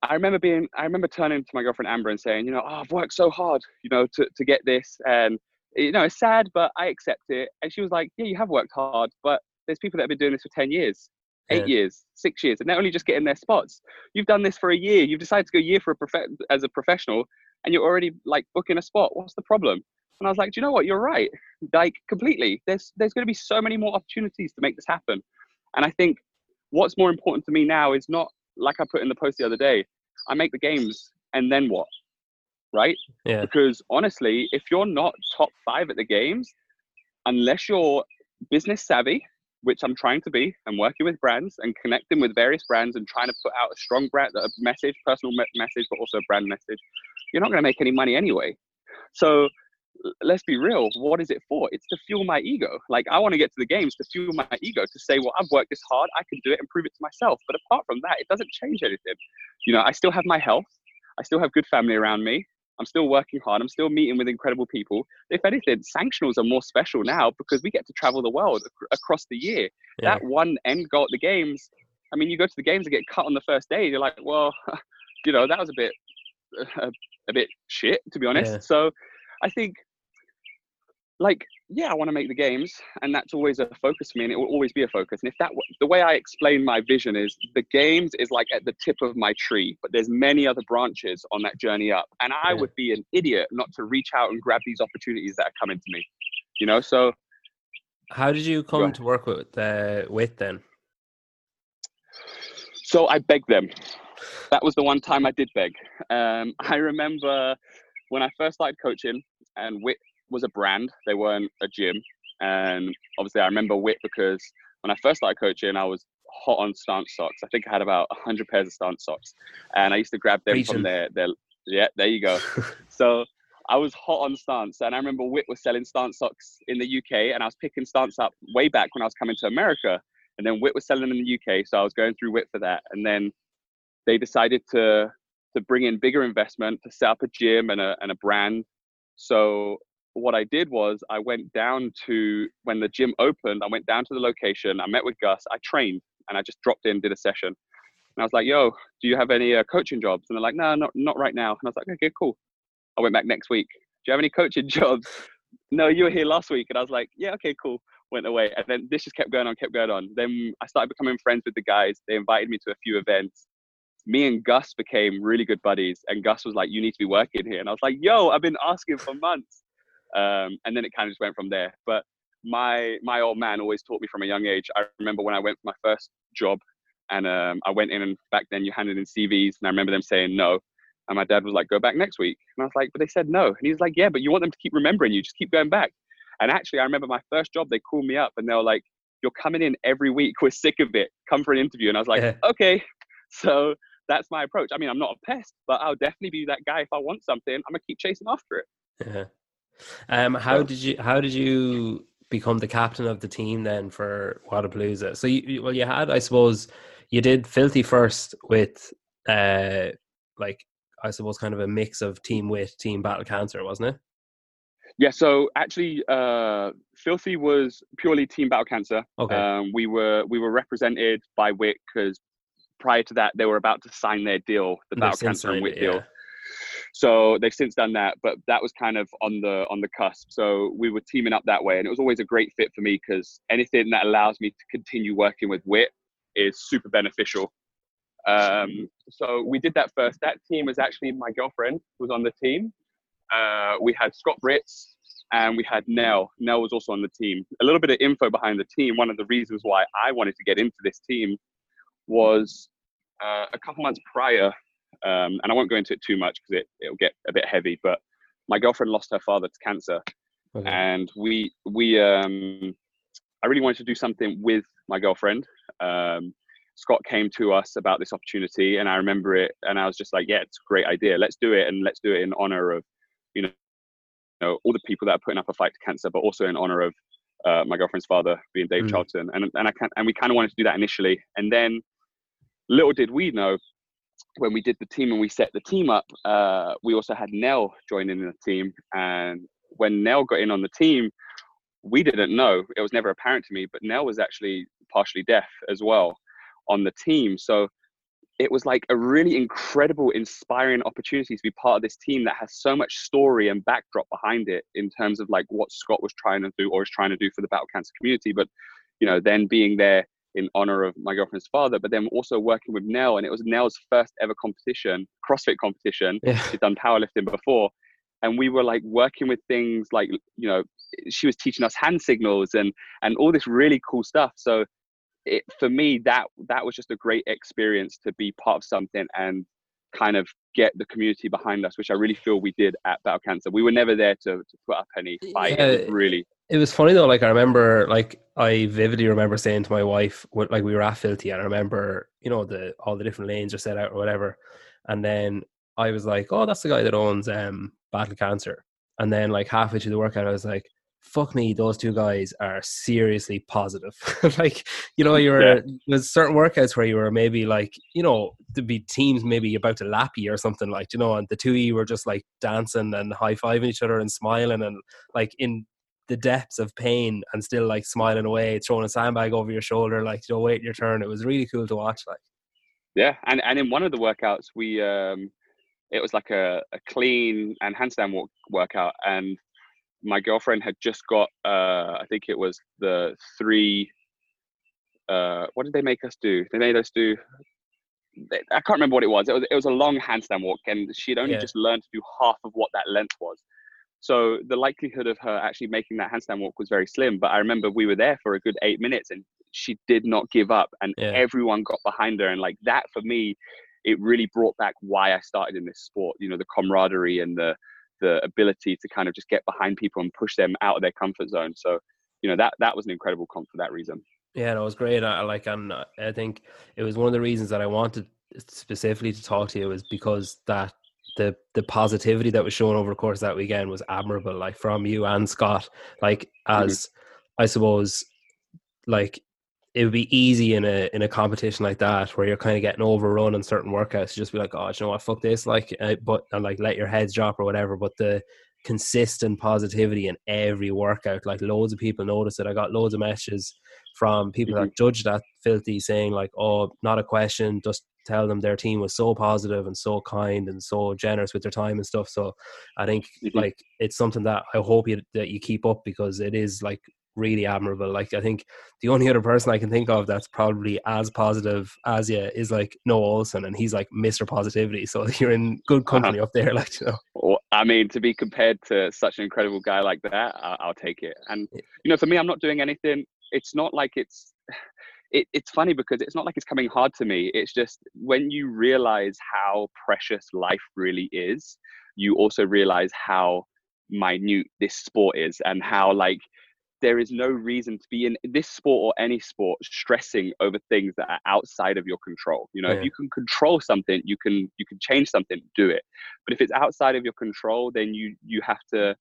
I remember being, I remember turning to my girlfriend Amber and saying, you know, oh, I've worked so hard, you know, to, to get this. And, you know, it's sad, but I accept it. And she was like, yeah, you have worked hard, but there's people that have been doing this for 10 years, eight yeah. years, six years, and they're only just getting their spots. You've done this for a year. You've decided to go a year for a prof- as a professional and you're already like booking a spot. What's the problem? And I was like, do you know what? You're right. Like completely. There's there's going to be so many more opportunities to make this happen. And I think what's more important to me now is not like I put in the post the other day. I make the games and then what? Right? Yeah. Because honestly, if you're not top five at the games, unless you're business savvy, which I'm trying to be, and working with brands and connecting with various brands and trying to put out a strong brand, a message, personal message, but also a brand message, you're not going to make any money anyway. So let's be real what is it for? It's to fuel my ego. Like i want to get to the games to fuel my ego to say well i've worked this hard i can do it and prove it to myself. But apart from that it doesn't change anything. You know i still have my health. I still have good family around me. I'm still working hard. I'm still meeting with incredible people. If anything sanctionals are more special now because we get to travel the world ac- across the year. Yeah. that one end goal at the games i mean you go to the games and get cut on the first day you're like well you know that was a bit a, a bit shit to be honest. Yeah. so I think like yeah i want to make the games and that's always a focus for me and it will always be a focus and if that the way i explain my vision is the games is like at the tip of my tree but there's many other branches on that journey up and i yeah. would be an idiot not to reach out and grab these opportunities that are coming to me you know so how did you come to work with uh, with then? So i begged them. That was the one time i did beg. Um, i remember when i first started coaching and Wit was a brand. They weren't a gym. And obviously, I remember Wit because when I first started coaching, I was hot on stance socks. I think I had about 100 pairs of stance socks. And I used to grab them Region. from their, their, yeah, there you go. so I was hot on stance. And I remember Wit was selling stance socks in the UK. And I was picking stance up way back when I was coming to America. And then Wit was selling them in the UK. So I was going through Wit for that. And then they decided to to bring in bigger investment to set up a gym and a, and a brand. So what I did was I went down to when the gym opened, I went down to the location, I met with Gus, I trained and I just dropped in, did a session. And I was like, yo, do you have any uh, coaching jobs? And they're like, no, not, not right now. And I was like, okay, cool. I went back next week. Do you have any coaching jobs? no, you were here last week. And I was like, yeah, okay, cool. Went away. And then this just kept going on, kept going on. Then I started becoming friends with the guys. They invited me to a few events. Me and Gus became really good buddies. And Gus was like, you need to be working here. And I was like, yo, I've been asking for months um, and then it kind of just went from there. But my my old man always taught me from a young age. I remember when I went for my first job, and um, I went in, and back then you handed in CVs, and I remember them saying no. And my dad was like, "Go back next week," and I was like, "But they said no." And he was like, "Yeah, but you want them to keep remembering you. Just keep going back." And actually, I remember my first job. They called me up, and they were like, "You're coming in every week. We're sick of it. Come for an interview." And I was like. "Okay." So that's my approach. I mean, I'm not a pest, but I'll definitely be that guy if I want something. I'm gonna keep chasing after it. Yeah. Um, how did you how did you become the captain of the team then for Wodapalooza? So you well you had I suppose you did filthy first with uh like I suppose kind of a mix of team with team battle cancer, wasn't it? Yeah, so actually, uh, Filthy was purely Team Battle Cancer. Okay. Um, we were we were represented by WIT because prior to that they were about to sign their deal, the Battle Cancer and WIT deal. So they've since done that, but that was kind of on the on the cusp. So we were teaming up that way, and it was always a great fit for me because anything that allows me to continue working with WIT is super beneficial. Um, so we did that first. That team was actually my girlfriend was on the team. Uh, we had Scott Britz and we had Nell. Nell was also on the team. A little bit of info behind the team. One of the reasons why I wanted to get into this team was uh, a couple months prior, um, and I won't go into it too much because it, it'll get a bit heavy, but my girlfriend lost her father to cancer. Okay. And we, we, um, I really wanted to do something with my girlfriend. Um, Scott came to us about this opportunity, and I remember it, and I was just like, "Yeah, it's a great idea. Let's do it, and let's do it in honor of, you know, you know all the people that are putting up a fight to cancer, but also in honor of uh, my girlfriend's father being Dave mm. Charlton." And and I can and we kind of wanted to do that initially, and then little did we know when we did the team and we set the team up, uh, we also had Nell joining the team. And when Nell got in on the team, we didn't know. It was never apparent to me, but Nell was actually partially deaf as well on the team. So it was like a really incredible, inspiring opportunity to be part of this team that has so much story and backdrop behind it in terms of like what Scott was trying to do or is trying to do for the battle cancer community. But you know, then being there in honor of my girlfriend's father, but then also working with Nell, and it was Nell's first ever competition, CrossFit competition. Yeah. She'd done powerlifting before, and we were like working with things like you know she was teaching us hand signals and and all this really cool stuff. So it for me that that was just a great experience to be part of something and kind of get the community behind us, which I really feel we did at Battle Cancer. We were never there to, to put up any fight. Yeah, really it was funny though. Like I remember, like I vividly remember saying to my wife, what, like we were at Filthy, and I remember, you know, the all the different lanes are set out or whatever. And then I was like, "Oh, that's the guy that owns um, Battle Cancer." And then, like halfway through the workout, I was like, "Fuck me, those two guys are seriously positive." like, you know, you were yeah. there's certain workouts where you were maybe like, you know, to be teams maybe about to lap you or something like, you know, and the two of you were just like dancing and high fiving each other and smiling and like in the depths of pain and still like smiling away, throwing a sandbag over your shoulder, like you know, waiting your turn. It was really cool to watch. Like, yeah, and and in one of the workouts, we um, it was like a, a clean and handstand walk workout, and my girlfriend had just got uh, I think it was the three. Uh, what did they make us do? They made us do. I can't remember what it was. It was it was a long handstand walk, and she'd only yeah. just learned to do half of what that length was. So the likelihood of her actually making that handstand walk was very slim. But I remember we were there for a good eight minutes, and she did not give up, and yeah. everyone got behind her. And like that for me, it really brought back why I started in this sport. You know, the camaraderie and the the ability to kind of just get behind people and push them out of their comfort zone. So, you know, that that was an incredible comp for that reason. Yeah, no, it was great. I like, and I think it was one of the reasons that I wanted specifically to talk to you was because that the the positivity that was shown over the course that weekend was admirable. Like from you and Scott, like mm-hmm. as mm-hmm. I suppose, like it would be easy in a in a competition like that where you're kind of getting overrun on certain workouts. Just be like, oh, you know what, fuck this, like, uh, but and like let your heads drop or whatever. But the consistent positivity in every workout, like loads of people noticed it. I got loads of messages from people mm-hmm. that judged that filthy, saying like, oh, not a question, just tell them their team was so positive and so kind and so generous with their time and stuff. So I think mm-hmm. like it's something that I hope you that you keep up because it is like really admirable. Like I think the only other person I can think of that's probably as positive as you is like Noah Ohlsen, and he's like Mr. Positivity. So you're in good uh-huh. company uh-huh. up there, like you know. Well, I mean, to be compared to such an incredible guy like that, I'll take it. And you know, for me, I'm not doing anything. It's not like it's. It, it's funny because it's not like it's coming hard to me. It's just when you realize how precious life really is, you also realize how minute this sport is and how like there is no reason to be in this sport or any sport stressing over things that are outside of your control you know yeah. if you can control something you can you can change something do it but if it's outside of your control then you you have to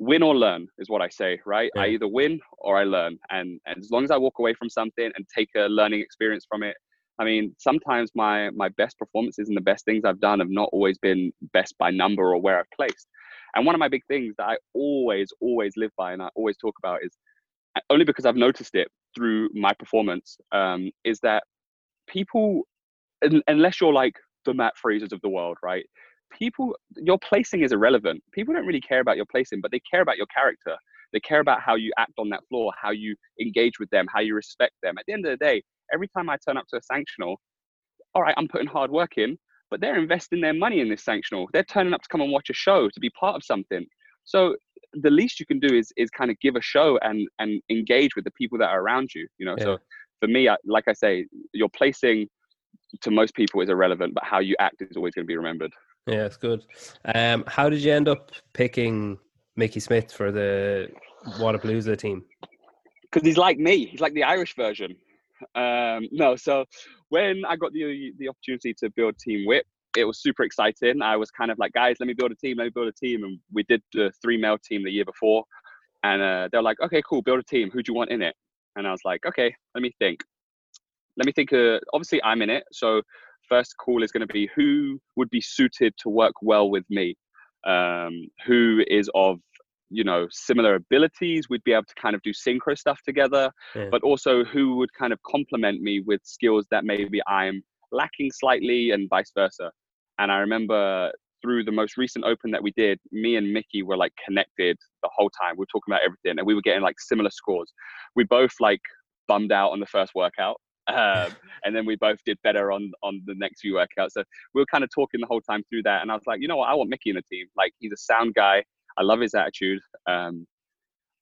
win or learn is what i say right yeah. i either win or i learn and, and as long as i walk away from something and take a learning experience from it i mean sometimes my my best performances and the best things i've done have not always been best by number or where i've placed and one of my big things that I always, always live by and I always talk about is only because I've noticed it through my performance, um, is that people, unless you're like the Mat Fraser's of the world, right? People, your placing is irrelevant. People don't really care about your placing, but they care about your character. They care about how you act on that floor, how you engage with them, how you respect them. At the end of the day, every time I turn up to a sanctional, all right, I'm putting hard work in, but they're investing their money in this sanctional. They're turning up to come and watch a show, to be part of something. So the least you can do is is kind of give a show and and engage with the people that are around you. You know, yeah. so for me, I, like I say, your placing to most people is irrelevant, but how you act is always going to be remembered. Yeah, it's good. Um, how did you end up picking Mickey Smith for the Wodapalooza team? Because he's like me. He's like the Irish version. Um, no, so when I got the the opportunity to build Team WIT, it was super exciting. I was kind of like, guys, let me build a team, let me build a team, and we did the three male team the year before, and uh, they're like, okay, cool, build a team. Who do you want in it? And I was like, okay, let me think. Let me think. Uh, obviously, I'm in it, so first call is going to be who would be suited to work well with me, um, who is of you know similar abilities we'd be able to kind of do synchro stuff together yeah. but also who would kind of complement me with skills that maybe i'm lacking slightly and vice versa. And i remember through the most recent open that we did me and mickey were like connected the whole time. We were talking about everything and we were getting like similar scores. We both like bummed out on the first workout um, and then we both did better on on the next few workouts so we were kind of talking the whole time through that and i was like you know what i want mickey in the team like he's a sound guy I love his attitude. Um,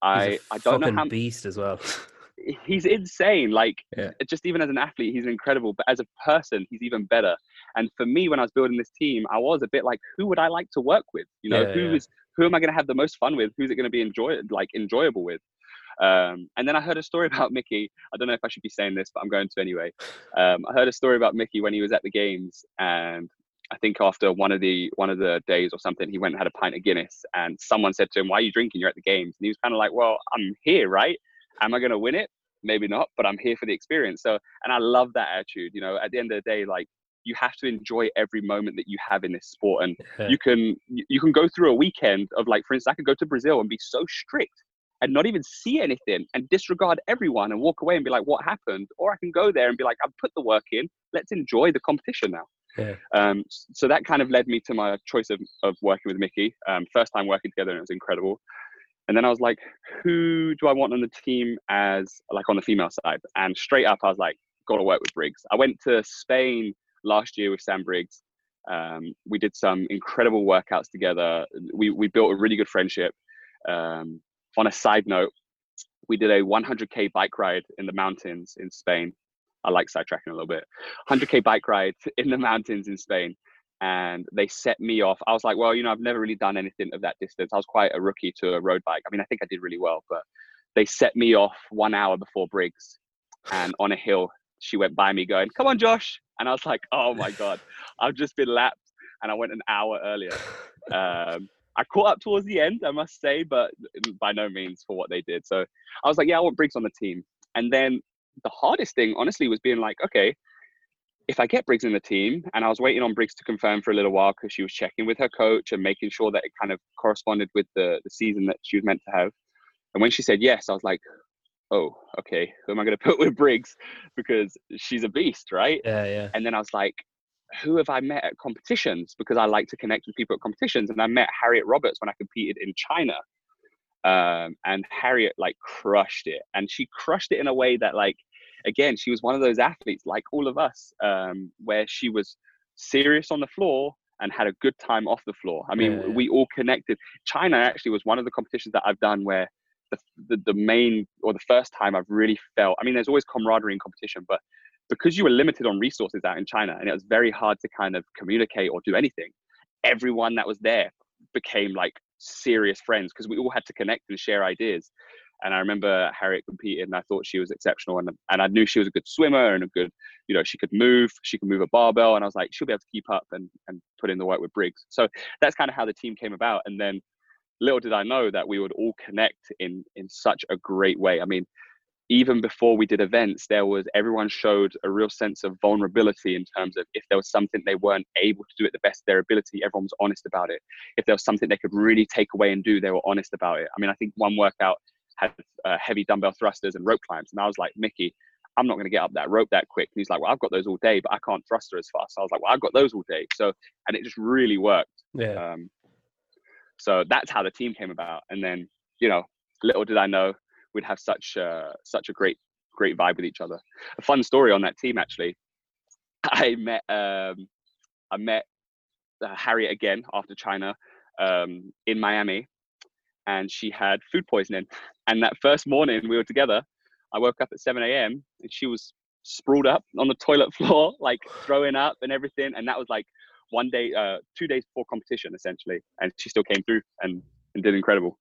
I I don't know how beast as well. he's insane. Like yeah. just even as an athlete, he's incredible. But as a person, he's even better. And for me, when I was building this team, I was a bit like, who would I like to work with? You know, yeah, who yeah. is who am I going to have the most fun with? Who's it going to be enjoy like enjoyable with? Um, and then I heard a story about Mickey. I don't know if I should be saying this, but I'm going to anyway. Um, I heard a story about Mickey when he was at the games, and I think after one of the one of the days or something, he went and had a pint of Guinness, and someone said to him, "Why are you drinking? You're at the games." And he was kind of like, "Well, I'm here, right? Am I going to win it? Maybe not, but I'm here for the experience." So, and I love that attitude. You know, at the end of the day, like you have to enjoy every moment that you have in this sport, and yeah. you can you can go through a weekend of like, for instance, I could go to Brazil and be so strict and not even see anything and disregard everyone and walk away and be like, "What happened?" Or I can go there and be like, "I've put the work in. Let's enjoy the competition now." Yeah. Um, so that kind of led me to my choice of, of working with Mickey. Um, first time working together, and it was incredible. And then I was like, who do I want on the team as like on the female side? And straight up, I was like, got to work with Briggs. I went to Spain last year with Sam Briggs. Um, we did some incredible workouts together. We, we built a really good friendship. Um, on a side note, we did a 100k bike ride in the mountains in Spain. I like sidetracking a little bit. 100k bike ride in the mountains in Spain, and they set me off. I was like, well, you know, I've never really done anything of that distance. I was quite a rookie to a road bike. I mean, I think I did really well, but they set me off one hour before Briggs, and on a hill, she went by me going, "Come on, Josh," and I was like, "Oh my god, I've just been lapped," and I went an hour earlier. Um, I caught up towards the end, I must say, but by no means for what they did. So I was like, yeah, I want Briggs on the team. And then the hardest thing, honestly, was being like, okay, if I get Briggs in the team, and I was waiting on Briggs to confirm for a little while because she was checking with her coach and making sure that it kind of corresponded with the, the season that she was meant to have. And when she said yes, I was like, oh, okay, who am I going to put with Briggs? Because she's a beast, right? Yeah, yeah. And then I was like, who have I met at competitions? Because I like to connect with people at competitions. And I met Harriet Roberts when I competed in China. Um, and Harriet like crushed it. And she crushed it in a way that like, again, she was one of those athletes like all of us, um, where she was serious on the floor and had a good time off the floor. I mean, yeah, we all connected. China actually was one of the competitions that I've done where the, the, the main or the first time I've really felt, I mean, there's always camaraderie in competition, but because you were limited on resources out in China and it was very hard to kind of communicate or do anything, everyone that was there became like serious friends because we all had to connect and share ideas. And I remember Harriet competed and I thought she was exceptional and, and I knew she was a good swimmer and a good, you know, she could move, she could move a barbell. And I was like, she'll be able to keep up and, and put in the work with Briggs. So that's kind of how the team came about. And then little did I know that we would all connect in, in such a great way. I mean, even before we did events, there was everyone showed a real sense of vulnerability in terms of if there was something they weren't able to do at the best of their ability, everyone was honest about it. If there was something they could really take away and do, they were honest about it. I mean, I think one workout had uh, heavy dumbbell thrusters and rope climbs, and I was like, Mickey, I'm not going to get up that rope that quick. And he's like, Well, I've got those all day, but I can't thruster as fast. So I was like, Well, I've got those all day. So, and it just really worked. Yeah. Um, so that's how the team came about. And then, you know, little did I know we'd have such uh, such a great great vibe with each other. A fun story on that team actually. I met um, I met uh, Harriet again after China um, in Miami, and she had food poisoning. And that first morning we were together, I woke up at 7 a.m. and she was sprawled up on the toilet floor, like throwing up and everything. And that was like one day, uh, two days before competition, essentially. And she still came through and, and did incredible.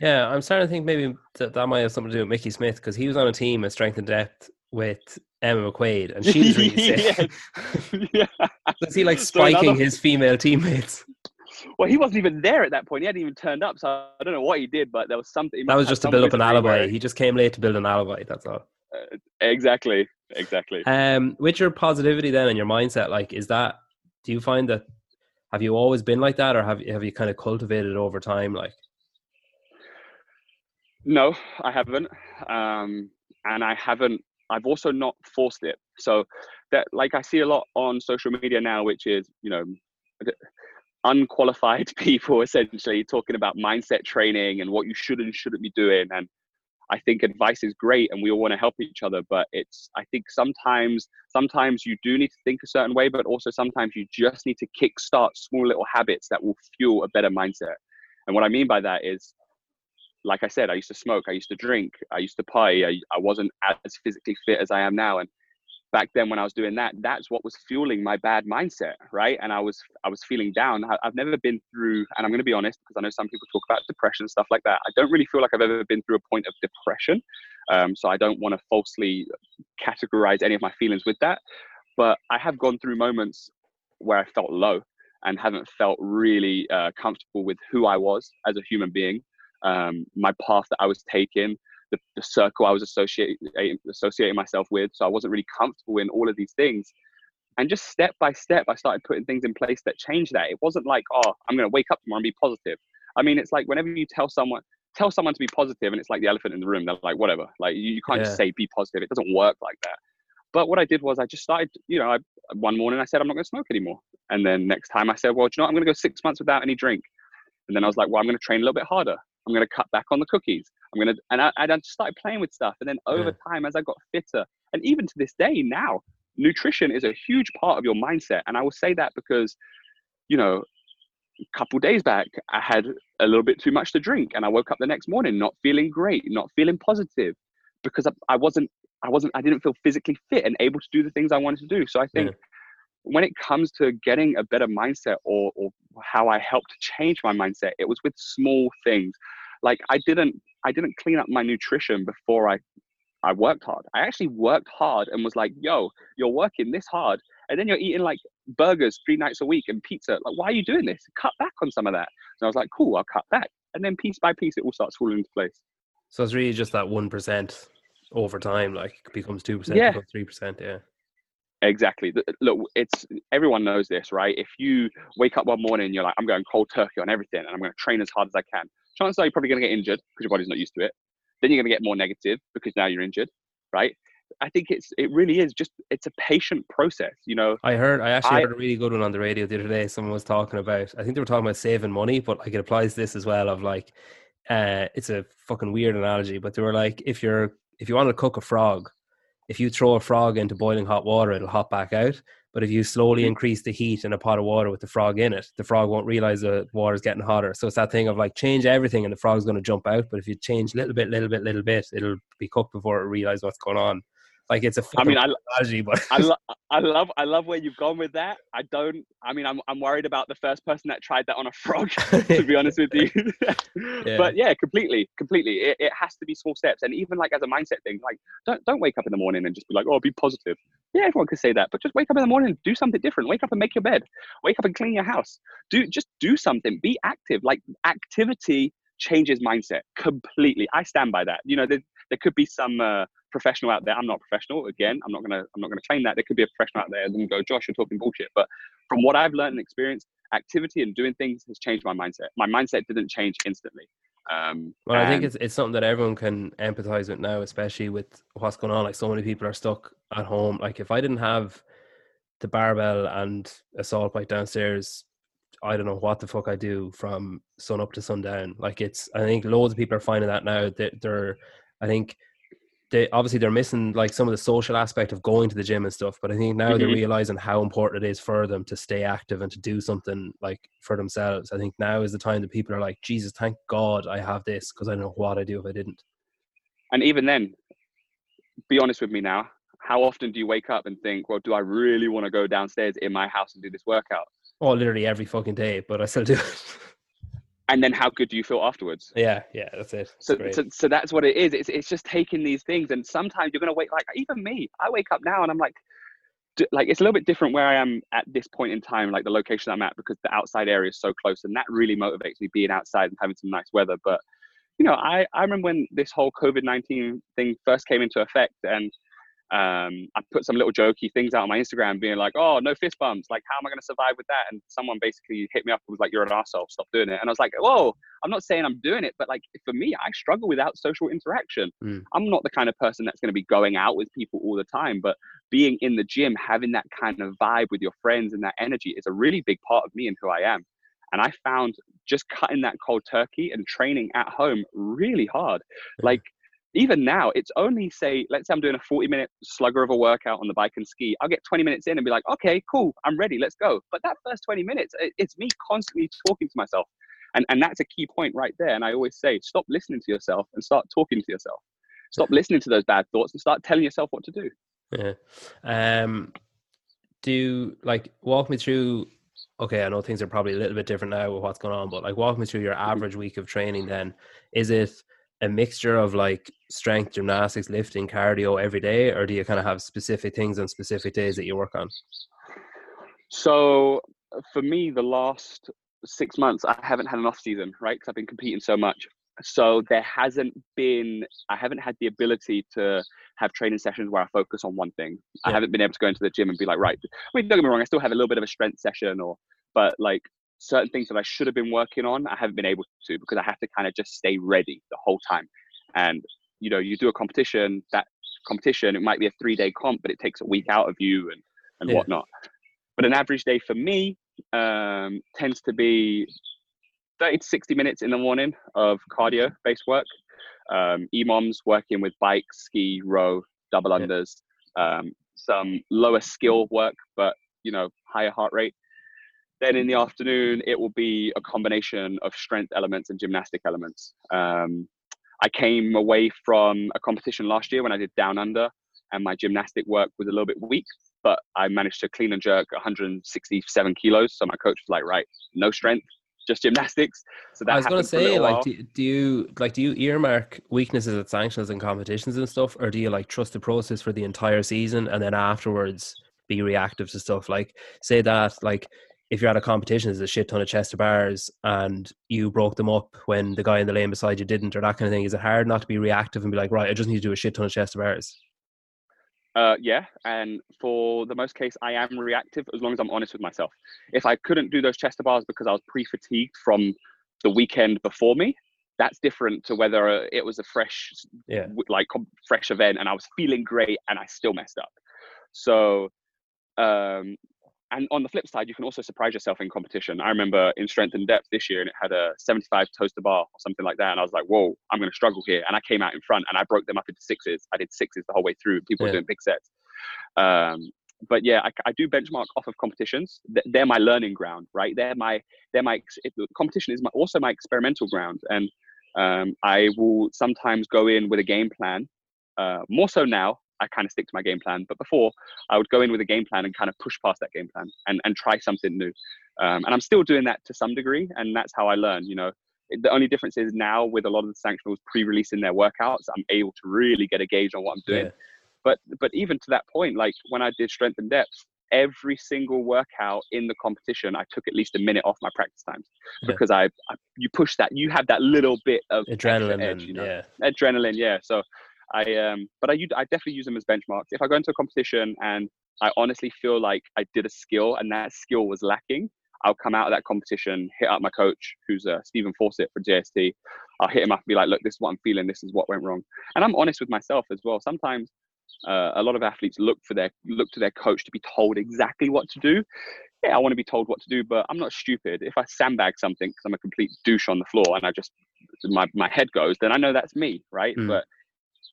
Yeah, I'm starting to think maybe that, that might have something to do with Mickey Smith because he was on a team at Strength in Depth with Emma McQuaid, and she was really sick. yeah. Was he like spiking so another... his female teammates? Well, he wasn't even there at that point. He hadn't even turned up, so I don't know what he did. But there was something. That was just to build up an alibi. Where... He just came late to build an alibi. That's all. Uh, exactly. Exactly. Um, with your positivity then and your mindset, like, is that? Do you find that? Have you always been like that, or have have you kind of cultivated it over time? Like, no, I haven't, um, and I haven't. I've also not forced it. So that, like, I see a lot on social media now, which is you know, unqualified people essentially talking about mindset training and what you should and shouldn't be doing. And I think advice is great, and we all want to help each other. But it's I think sometimes sometimes you do need to think a certain way, but also sometimes you just need to kickstart small little habits that will fuel a better mindset. And what I mean by that is like I said, I used to smoke, I used to drink, I used to party. I, I wasn't as physically fit as I am now. And back then when I was doing that, that's what was fueling my bad mindset, right? And I was I was feeling down. I've never been through, and I'm going to be honest because I know some people talk about depression and stuff like that. I don't really feel like I've ever been through a point of depression, um, so I don't want to falsely categorize any of my feelings with that. But I have gone through moments where I felt low and haven't felt really uh, comfortable with who I was as a human being um, my path that I was taking, the, the circle I was associating associating myself with. So I wasn't really comfortable in all of these things. And just step by step, I started putting things in place that changed that. It wasn't like, oh, I'm going to wake up tomorrow and be positive. I mean, it's like whenever you tell someone, tell someone to be positive, and it's like the elephant in the room. They're like, whatever. Like you, you can't yeah. just say be positive. It doesn't work like that. But what I did was I just started, you know, I, one morning I said I'm not going to smoke anymore, and then next time I said, well, you know, what? I'm going to go six months without any drink, and then I was like, well, I'm going to train a little bit harder, I'm going to cut back on the cookies. I'm going to, and I, I just started playing with stuff. And then over yeah. time, as I got fitter, and even to this day now, nutrition is a huge part of your mindset. And I will say that because, you know, a couple days back, I had a little bit too much to drink, and I woke up the next morning not feeling great, not feeling positive, because I, I wasn't, I wasn't, I didn't feel physically fit and able to do the things I wanted to do. So I think. Yeah when it comes to getting a better mindset or, or how I helped change my mindset, it was with small things. Like I didn't I didn't clean up my nutrition before I I worked hard. I actually worked hard and was like, yo, you're working this hard. And then you're eating like burgers three nights a week and pizza. Like, why are you doing this? Cut back on some of that. And I was like, cool, I'll cut back. And then piece by piece, it all starts falling into place. So it's really just that 1% over time, like becomes 2%, yeah. becomes 3%. Yeah. Exactly. Look, it's everyone knows this, right? If you wake up one morning, and you're like, I'm going cold turkey on everything, and I'm going to train as hard as I can. Chances are you're probably going to get injured because your body's not used to it. Then you're going to get more negative because now you're injured, right? I think it's it really is just it's a patient process, you know. I heard I actually I, heard a really good one on the radio the other day. Someone was talking about I think they were talking about saving money, but like it applies to this as well. Of like, uh, it's a fucking weird analogy, but they were like, if you're if you want to cook a frog, if you throw a frog into boiling hot water, it'll hop back out. But if you slowly mm. increase the heat in a pot of water with the frog in it, the frog won't realize the water's getting hotter. So it's that thing of like change everything and the frog's going to jump out. But if you change little bit, little bit, little bit, it'll be cooked before it realizes what's going on. Like it's a I mean, I, strategy, but I, lo- I love I love where you've gone with that. I don't. I mean, I'm I'm worried about the first person that tried that on a frog. to be honest with you, yeah. but yeah, completely, completely. It, it has to be small steps, and even like as a mindset thing, like don't don't wake up in the morning and just be like, oh, be positive. Yeah, everyone could say that, but just wake up in the morning and do something different. Wake up and make your bed. Wake up and clean your house. Do just do something. Be active. Like activity changes mindset completely. I stand by that. You know, there, there could be some uh, professional out there. I'm not professional. Again, I'm not gonna I'm not gonna claim that. There could be a professional out there and go, Josh, you're talking bullshit. But from what I've learned and experienced, activity and doing things has changed my mindset. My mindset didn't change instantly. Um, well, I think it's it's something that everyone can empathize with now, especially with what's going on. Like so many people are stuck at home. Like if I didn't have the barbell and assault bike downstairs, I don't know what the fuck I do from sun up to sundown. Like it's, I think loads of people are finding that now. That they're, I think they obviously they're missing like some of the social aspect of going to the gym and stuff but i think now mm-hmm. they're realizing how important it is for them to stay active and to do something like for themselves. I think now is the time that people are like jesus thank god i have this because i don't know what i do if i didn't. And even then be honest with me now how often do you wake up and think well do i really want to go downstairs in my house and do this workout? Oh literally every fucking day but i still do it and then how good do you feel afterwards? Yeah yeah that's it. That's so, so, so that's what it is. It's, it's just taking these things and sometimes you're going to wake like even me i wake up now and i'm like like it's a little bit different where i am at this point in time like the location i'm at because the outside area is so close and that really motivates me being outside and having some nice weather but you know i i remember when this whole covid-19 thing first came into effect and um, I put some little jokey things out on my Instagram being like, oh, no fist bumps. Like, how am I going to survive with that? And someone basically hit me up and was like, you're an asshole. Stop doing it. And I was like, whoa, I'm not saying I'm doing it, but like for me, I struggle without social interaction. Mm. I'm not the kind of person that's going to be going out with people all the time, but being in the gym, having that kind of vibe with your friends and that energy is a really big part of me and who I am. And I found just cutting that cold turkey and training at home really hard. Like even now, it's only say, let's say I'm doing a 40 minute slugger of a workout on the bike and ski. I'll get 20 minutes in and be like, okay, cool, I'm ready, let's go. But that first 20 minutes, it's me constantly talking to myself. And, and that's a key point right there. And I always say, stop listening to yourself and start talking to yourself. Stop listening to those bad thoughts and start telling yourself what to do. Yeah. Um, do like walk me through okay, I know things are probably a little bit different now with what's going on, but like walk me through your average week of training then. Is it a mixture of like strength gymnastics lifting cardio every day or do you kind of have specific things on specific days that you work on? So for me the last six months i haven't had an off season right? Because i've been competing so much. So there hasn't been i haven't had the ability to have training sessions where i focus on one thing. Yeah. i haven't been able to go into the gym and be like right i mean don't get me wrong i still have a little bit of a strength session or but like certain things that I should have been working on, I haven't been able to because I have to kind of just stay ready the whole time. And you know, you do a competition, that competition, it might be a three day comp, but it takes a week out of you and, and yeah. whatnot. But an average day for me um, tends to be 30 to 60 minutes in the morning of cardio based work. Um, EMOMs working with bikes, ski, row, double unders, um, some lower skill work, but you know, higher heart rate. Then in the afternoon, it will be a combination of strength elements and gymnastic elements. Um, I came away from a competition last year when I did down under, and my gymnastic work was a little bit weak, but I managed to clean and jerk 167 kilos. So my coach was like, right, no strength, just gymnastics. So that I was going to say, like, do, do, you like do you earmark weaknesses at sanctionals and competitions and stuff, or do you like trust the process for the entire season and then afterwards be reactive to stuff? Like, say that like if you're at a competition, there's a shit ton of chest to bars and you broke them up when the guy in the lane beside you didn't, or that kind of thing. Is it hard not to be reactive and be like, right, I just need to do a shit ton of chest to bars? Uh, yeah, and for the most case, I am reactive as long as I'm honest with myself. If I couldn't do those chest to bars because I was pre-fatigued from the weekend before me, that's different to whether uh, it was a fresh, yeah. like fresh event and I was feeling great and I still messed up. So um, and on the flip side, you can also surprise yourself in competition. I remember in Strength in Depth this year, and it had a 75 toes to bar or something like that. And I was like, whoa, I'm going to struggle here. And I came out in front and I broke them up into sixes. I did sixes the whole way through. People yeah. were doing big sets. Um, but yeah, I, I, do benchmark off of competitions. They're my learning ground, right? They're my, they're my, competition is my, also my experimental ground. And um, I will sometimes go in with a game plan, uh, more so now I kind of stick to my game plan. But before, I would go in with a game plan and kind of push past that game plan and, and try something new. Um, and I'm still doing that to some degree, and that's how I learn. You know, the only difference is now with a lot of the sanctionals pre-releasing their workouts, I'm able to really get a gauge on what I'm doing. Yeah. But but even to that point, like when I did Strength in Depth, every single workout in the competition, I took at least a minute off my practice times yeah. because I, I, you push that you have that little bit of adrenaline, edge, you know, yeah, adrenaline, yeah. So I um, but I I definitely use them as benchmarks. If I go into a competition and I honestly feel like I did a skill and that skill was lacking, I'll come out of that competition, hit up my coach, who's uh, Stephen Fawcett for JST. I'll hit him up and be like, look, this is what I'm feeling. This is what went wrong. And I'm honest with myself as well. Sometimes uh, a lot of athletes look for their look to their coach to be told exactly what to do. Yeah, I want to be told what to do, but I'm not stupid. If I sandbag something because I'm a complete douche on the floor and I just my my head goes, then I know that's me, right? Mm. But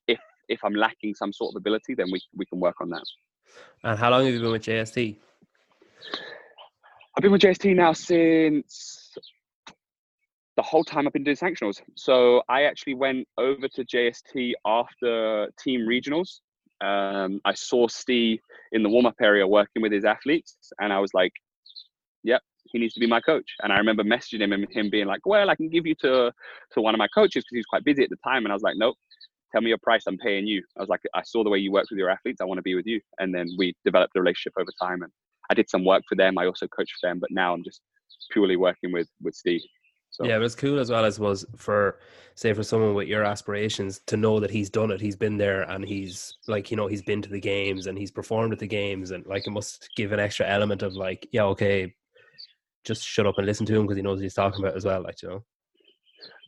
if if I'm lacking some sort of ability, then we we can work on that. And how long have you been with JST? I've been with JST now since the whole time I've been doing sanctionals. So I actually went over to JST after team regionals. Um, I saw Steve in the warm up area working with his athletes, and I was like, "Yep, he needs to be my coach." And I remember messaging him and him being like, "Well, I can give you to to one of my coaches because he was quite busy at the time." And I was like, "Nope, tell me your price i'm paying you i was like i saw the way you worked with your athletes i want to be with you and then we developed a relationship over time and i did some work for them i also coached for them but now i'm just purely working with with steve so. Yeah, but it's cool as well as was for say for someone with your aspirations to know that he's done it, he's been there and he's like, you know, he's been to the games and he's performed at the games and like it must give an extra element of like, yeah, okay, just shut up and listen to him because he knows what he's talking about as well, like you know.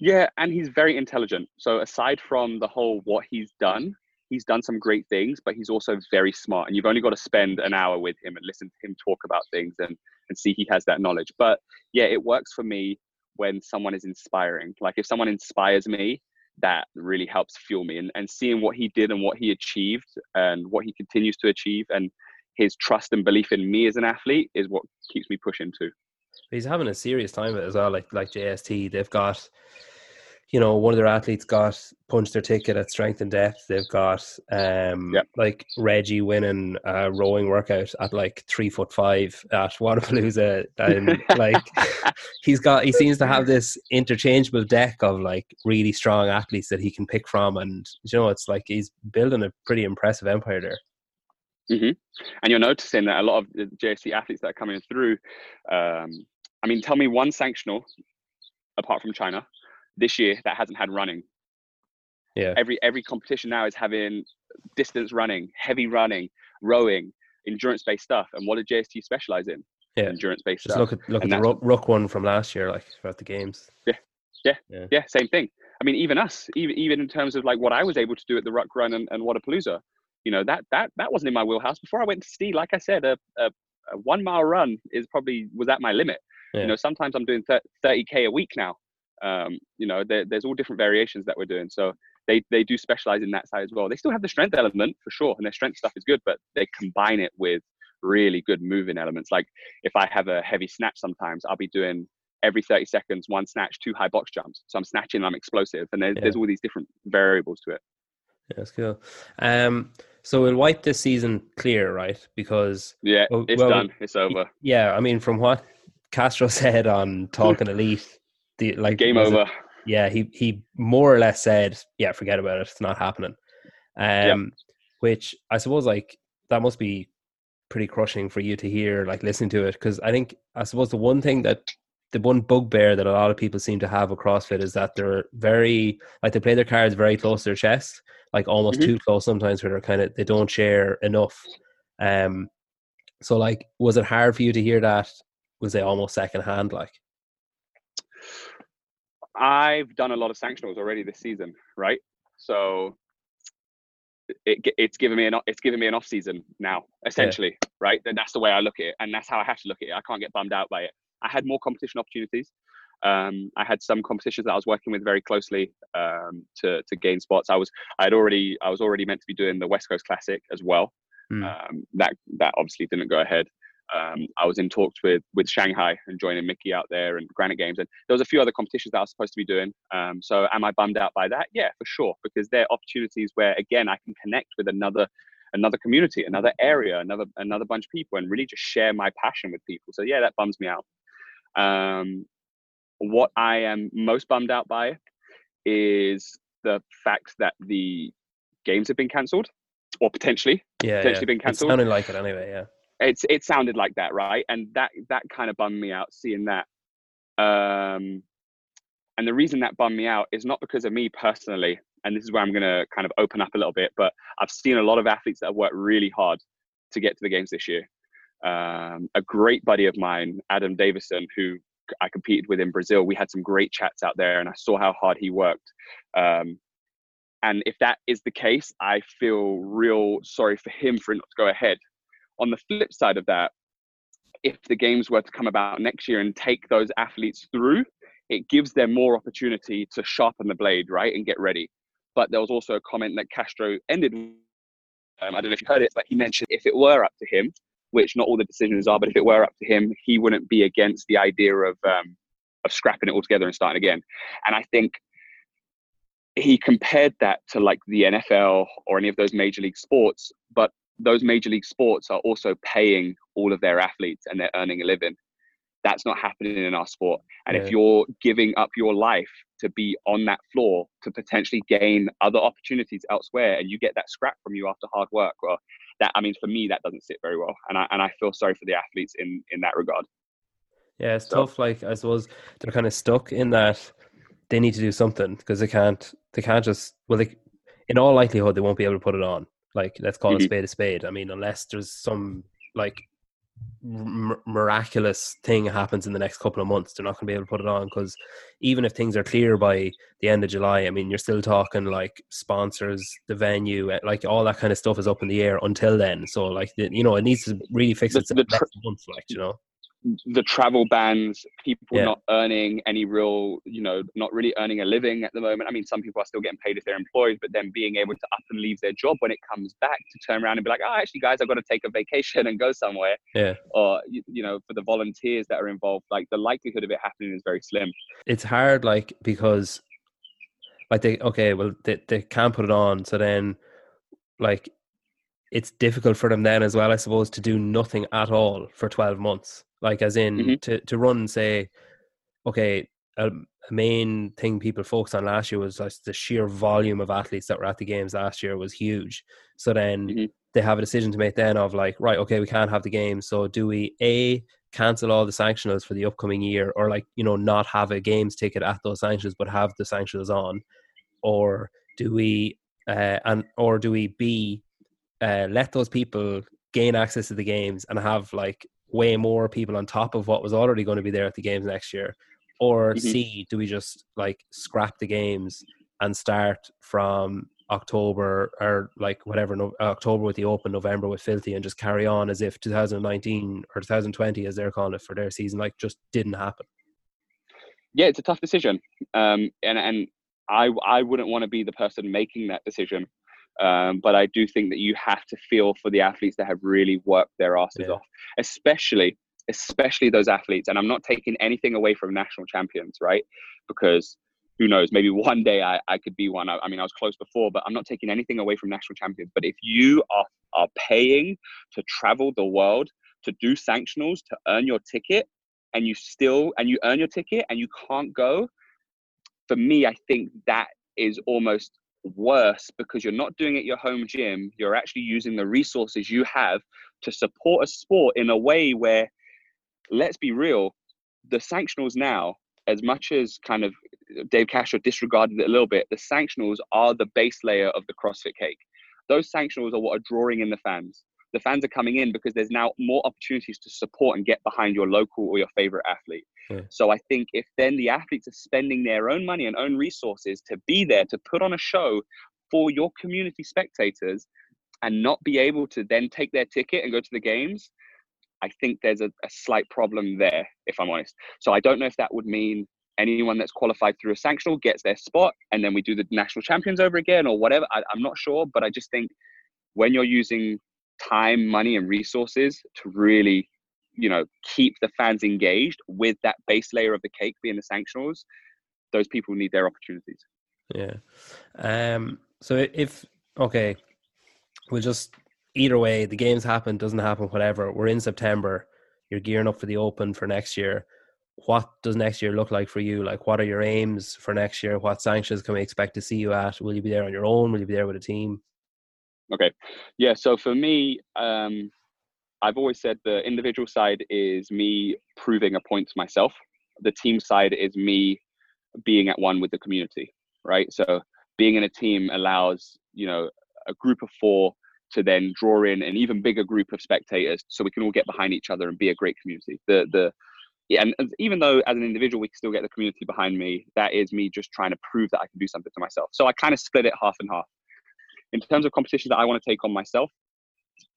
Yeah, and he's very intelligent. So aside from the whole what he's done, he's done some great things, but he's also very smart. And you've only got to spend an hour with him and listen to him talk about things and and see he has that knowledge. But yeah, it works for me when someone is inspiring. Like if someone inspires me, that really helps fuel me. And and seeing what he did and what he achieved and what he continues to achieve and his trust and belief in me as an athlete is what keeps me pushing too he's having a serious time of it as well. Like like JST, they've got, you know, one of their athletes got punched their ticket at Strength in Depth. They've got um yep. like Reggie winning a rowing workout at like three foot five at Wodapalooza, and like he's got he seems to have this interchangeable deck of like really strong athletes that he can pick from, and you know, it's like he's building a pretty impressive empire there. Mm-hmm. And you're noticing that a lot of the JST athletes that are coming through, um, I mean, tell me one sanctional apart from China this year that hasn't had running. Yeah. Every every competition now is having distance running, heavy running, rowing, endurance based stuff. And what did JST specialize in? Yeah. Endurance based stuff. Look at look and at the ruck one from last year, like throughout the games. Yeah. Yeah. Yeah. Yeah. Same thing. I mean, even us, even even in terms of like what I was able to do at the ruck run and, and Wodapalooza, you know, that that that wasn't in my wheelhouse. Before I went to Steve, like I said, a, a, a one mile run is probably was at my limit Yeah. You know, sometimes I'm doing 30k a week now. Um, you know, there, there's all different variations that we're doing. So they they do specialize in that side as well. They still have the strength element for sure, and their strength stuff is good, but they combine it with really good moving elements. Like if I have a heavy snatch, sometimes I'll be doing every 30 seconds one snatch, two high box jumps. So I'm snatching, I'm explosive, and there's, yeah. there's all these different variables to it. Yeah, that's cool. Um, so we'll wipe this season clear, right? Because yeah, it's well, done. It's over. Yeah, I mean, from what Castro said on Talking Elite, the like game over. It, yeah, he he more or less said, "Yeah, forget about it. It's not happening." Um, which I suppose like that must be pretty crushing for you to hear, like listening to it, because I think I suppose the one thing that the one bugbear that a lot of people seem to have with CrossFit is that they're very like they play their cards very close to their chest, like almost mm-hmm. too close sometimes, where they're kind of they don't share enough. Um, so like, was it hard for you to hear that? Was it almost secondhand, like? I've done a lot of sanctionals already this season, right? So it, it's given me an it's given me an off season now, essentially, yeah. right? And that's the way I look at it, and that's how I have to look at it. I can't get bummed out by it. I had more competition opportunities. Um, I had some competitions that I was working with very closely um, to to gain spots. I was I had already I was already meant to be doing the West Coast Classic as well. Mm. Um, that that obviously didn't go ahead um, I was in talks with with Shanghai and joining Mickey out there and Granite Games, and there was a few other competitions that I was supposed to be doing. Um, so, am I bummed out by that? Yeah, for sure, because they're opportunities where again I can connect with another another community, another area, another another bunch of people, and really just share my passion with people. So, yeah, that bums me out. Um, what I am most bummed out by is the fact that the games have been cancelled or potentially yeah, potentially yeah. been cancelled. It sounded like it anyway, yeah it's it sounded like that, right? And that that kind of bummed me out seeing that. Um, and the reason that bummed me out is not because of me personally, and this is where I'm going to kind of open up a little bit. But I've seen a lot of athletes that have worked really hard to get to the games this year. Um, a great buddy of mine, Adam Davison, who I competed with in Brazil, we had some great chats out there, and I saw how hard he worked. Um, and if that is the case, I feel real sorry for him for not to go ahead on the flip side of that, if the games were to come about next year and take those athletes through, it gives them more opportunity to sharpen the blade, right, and get ready. But there was also a comment that Castro ended. Um, I don't know if you heard it, but he mentioned if it were up to him, which not all the decisions are, but if it were up to him, he wouldn't be against the idea of um, of scrapping it all together and starting again. And I think he compared that to like the NFL or any of those major league sports, but those major league sports are also paying all of their athletes and they're earning a living. That's not happening in our sport. And yeah. if you're giving up your life to be on that floor to potentially gain other opportunities elsewhere and you get that scrap from you after hard work, well, that I mean for me that doesn't sit very well. And I and I feel sorry for the athletes in in that regard. Yeah, it's so, tough. Like I suppose they're kind of stuck in that they need to do something because they can't they can't just well they in all likelihood they won't be able to put it on like, let's call mm-hmm. a spade a spade. I mean, unless there's some like m- miraculous thing happens in the next couple of months, they're not going to be able to put it on because even if things are clear by the end of July, I mean, you're still talking like sponsors, the venue, eh, like all that kind of stuff is up in the air until then. So, like, you know, it needs to really fix itself the, the tr- next month, like, you know the travel bans, people yeah. not earning any real, you know, not really earning a living at the moment. I mean, some people are still getting paid if they're employed, but then being able to up and leave their job when it comes back to turn around and be like, oh, actually, guys, I've got to take a vacation and go somewhere. Yeah. Or, you, you know, for the volunteers that are involved, like the likelihood of it happening is very slim. It's hard, like, because, like, they, okay, well, they, they can't put it on. So then, like, it's difficult for them then as well, I suppose, to do nothing at all for 12 months like as in mm-hmm. to, to run say okay a, a, main thing people focused on last year was like the sheer volume of athletes that were at the games last year was huge so then mm-hmm. they have a decision to make then of like right okay we can't have the games so do we a cancel all the sanctionals for the upcoming year or like you know not have a games ticket at those sanctionals but have the sanctionals on or do we uh, and or do we b uh, let those people gain access to the games and have like way more people on top of what was already going to be there at the games next year? Or mm-hmm. C, do we just like scrap the games and start from October or like whatever no, October with the Open, November with Filthy, and just carry on as if 2019 or 2020, as they're calling it for their season, like just didn't happen. Yeah, it's a tough decision, um, and and I I wouldn't want to be the person making that decision. Um, but I do think that you have to feel for the athletes that have really worked their asses yeah. off, especially especially those athletes. And I'm not taking anything away from national champions, right? Because who knows, maybe one day I, I could be one. I, I mean, I was close before, but I'm not taking anything away from national champions. But if you are, are paying to travel the world, to do sanctionals, to earn your ticket, and you still, and you earn your ticket and you can't go, for me, I think that is almost worse because you're not doing it your home gym. You're actually using the resources you have to support a sport in a way where let's be real, the sanctionals now, as much as kind of uh, Dave Castro disregarded it a little bit, the sanctionals are the base layer of the CrossFit cake. Those sanctionals are what are drawing in the fans. The fans are coming in because there's now more opportunities to support and get behind your local or your favorite athlete. Yeah. So I think if then the athletes are spending their own money and own resources to be there to put on a show for your community spectators and not be able to then take their ticket and go to the games, I think there's a, a slight problem there, if I'm honest. So I don't know if that would mean anyone that's qualified through a sanctional gets their spot and then we do the national champions over again or whatever. I, I'm not sure, but I just think when you're using time, money, and resources to really, you know, keep the fans engaged with that base layer of the cake being the sanctionals, those people need their opportunities. Yeah. Um. So if okay, we'll just either way, the games happen, doesn't happen, whatever. We're in September. You're gearing up for the Open for next year. What does next year look like for you? Like, what are your aims for next year? What sanctions can we expect to see you at? Will you be there on your own? Will you be there with a team? Okay, yeah. So for me, um, I've always said the individual side is me proving a point to myself. The team side is me being at one with the community, right? So being in a team allows you know a group of four to then draw in an even bigger group of spectators so we can all get behind each other and be a great community the the yeah, and even though as an individual we can still get the community behind me that is me just trying to prove that i can do something to myself so i kind of split it half and half in terms of competitions that i want to take on myself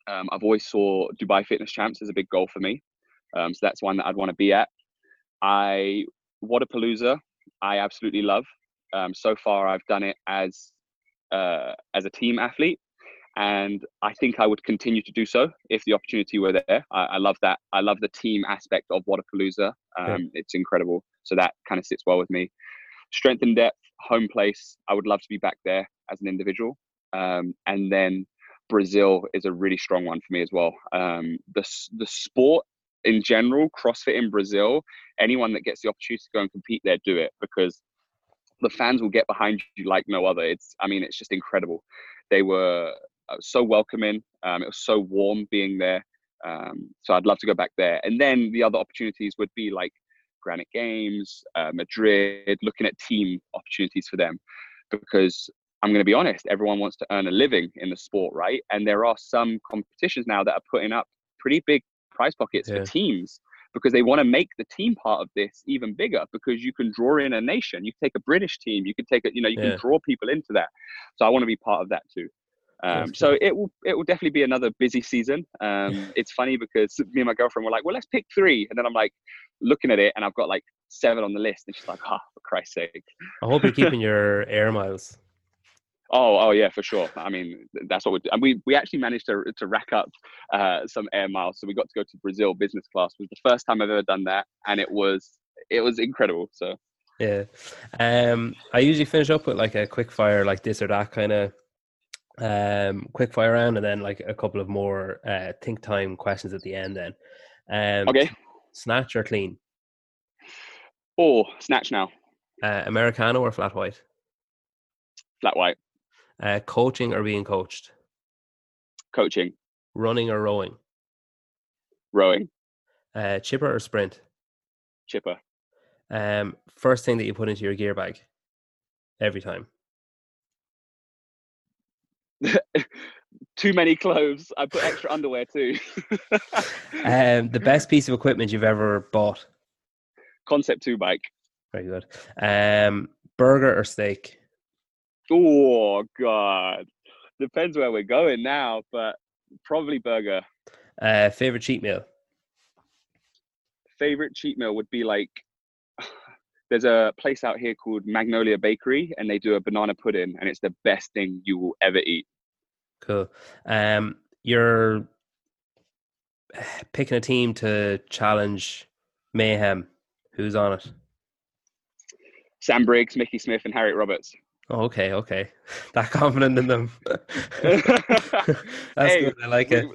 um, i've always saw dubai fitness champs as a big goal for me um, so that's one that i'd want to be at i wodapalooza i absolutely love um, so far i've done it as uh, as a team athlete and I think I would continue to do so if the opportunity were there. I, I love that. I love the team aspect of Wodapalooza. Um, yeah. It's incredible. So that kind of sits well with me. Strength in Depth, home place. I would love to be back there as an individual. Um, and then Brazil is a really strong one for me as well. Um, the the sport in general, CrossFit in Brazil. Anyone that gets the opportunity to go and compete there, do it because the fans will get behind you like no other. It's, I mean, it's just incredible. They were uh, so welcoming. Um, it was so warm being there. Um, so I'd love to go back there. And then the other opportunities would be like Granite Games, uh, Madrid, looking at team opportunities for them. Because I'm going to be honest, everyone wants to earn a living in the sport, right? And there are some competitions now that are putting up pretty big prize pockets yeah. for teams because they want to make the team part of this even bigger because you can draw in a nation you take a british team you can take a you know you yeah. can draw people into that so i want to be part of that too um, so it will it will definitely be another busy season. Um, it's funny because me and my girlfriend were like, well, let's pick three, and then I'm like looking at it, and I've got like seven on the list, and she's like, oh, for Christ's sake. I hope you're keeping your air miles. Oh, oh yeah, for sure. I mean, that's what we do. And we we actually managed to to rack up uh, some air miles, so we got to go to Brazil business class. It was the first time I've ever done that, and it was it was incredible. So yeah, um, I usually finish up with like a quick fire, like this or that kind of um, quick fire round, and then like a couple of more uh, think time questions at the end. Then, um, okay. Snatch or clean? Oh, snatch now. Uh, Americano or flat white? Flat white. Uh, coaching or being coached? Coaching. Running or rowing? Rowing. Uh, chipper or sprint? Chipper. Um, first thing that you put into your gear bag every time? too many clothes. I put extra underwear too. um, the best piece of equipment you've ever bought? Concept two bike. Very good. Um, burger or steak? Oh God, depends where we're going now, but probably burger. Uh, favorite cheat meal. Favorite cheat meal would be like there's a place out here called Magnolia Bakery, and they do a banana pudding, and it's the best thing you will ever eat. Cool. Um, you're picking a team to challenge Mayhem. Who's on it? Sam Briggs, Mickey Smith, and Harriet Roberts. Oh, okay, okay. That confident in them. That's hey, good. I like it.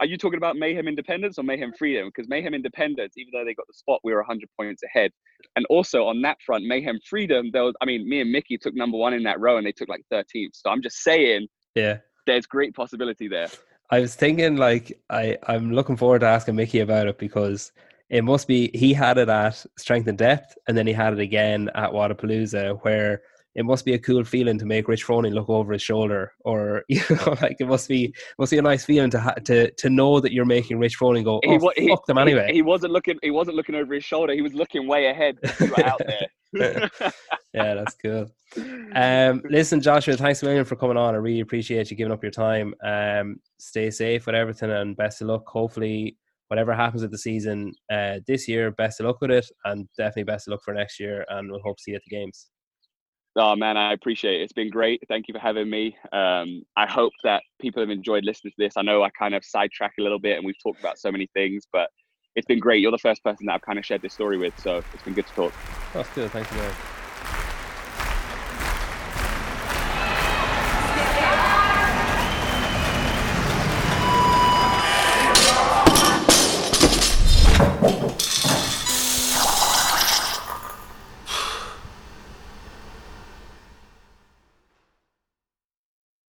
Are you talking about Mayhem Independence or Mayhem Freedom? Because Mayhem Independence, even though they got the spot, we were 100 points ahead. And also on that front, Mayhem Freedom, there was, I mean, me and Mickey took number one in that row and they took like 13th. So I'm just saying, yeah, there's great possibility there. I was thinking, like, I, I'm looking forward to asking Mickey about it because it must be he had it at Strength in Depth, and then he had it again at Wodapalooza, where it must be a cool feeling to make Rich Froning look over his shoulder, or you know, like it must be must be a nice feeling to ha- to to know that you're making Rich Froning go, oh, he, fuck them anyway. He, he, wasn't looking. He wasn't looking over his shoulder. He was looking way ahead. out there. yeah, that's cool. Um, listen, Joshua, thanks a million for coming on. I really appreciate you giving up your time. Um, stay safe with everything, and best of luck. Hopefully, whatever happens at the season uh, this year, best of luck with it, and definitely best of luck for next year. And we'll hope to see you at the games. Oh man, I appreciate it. It's been great. Thank you for having me. Um, I hope that people have enjoyed listening to this. I know I kind of sidetrack a little bit, and we've talked about so many things, but it's been great. You're the first person that I've kind of shared this story with, so it's been good to talk. That's good. Thank you, man.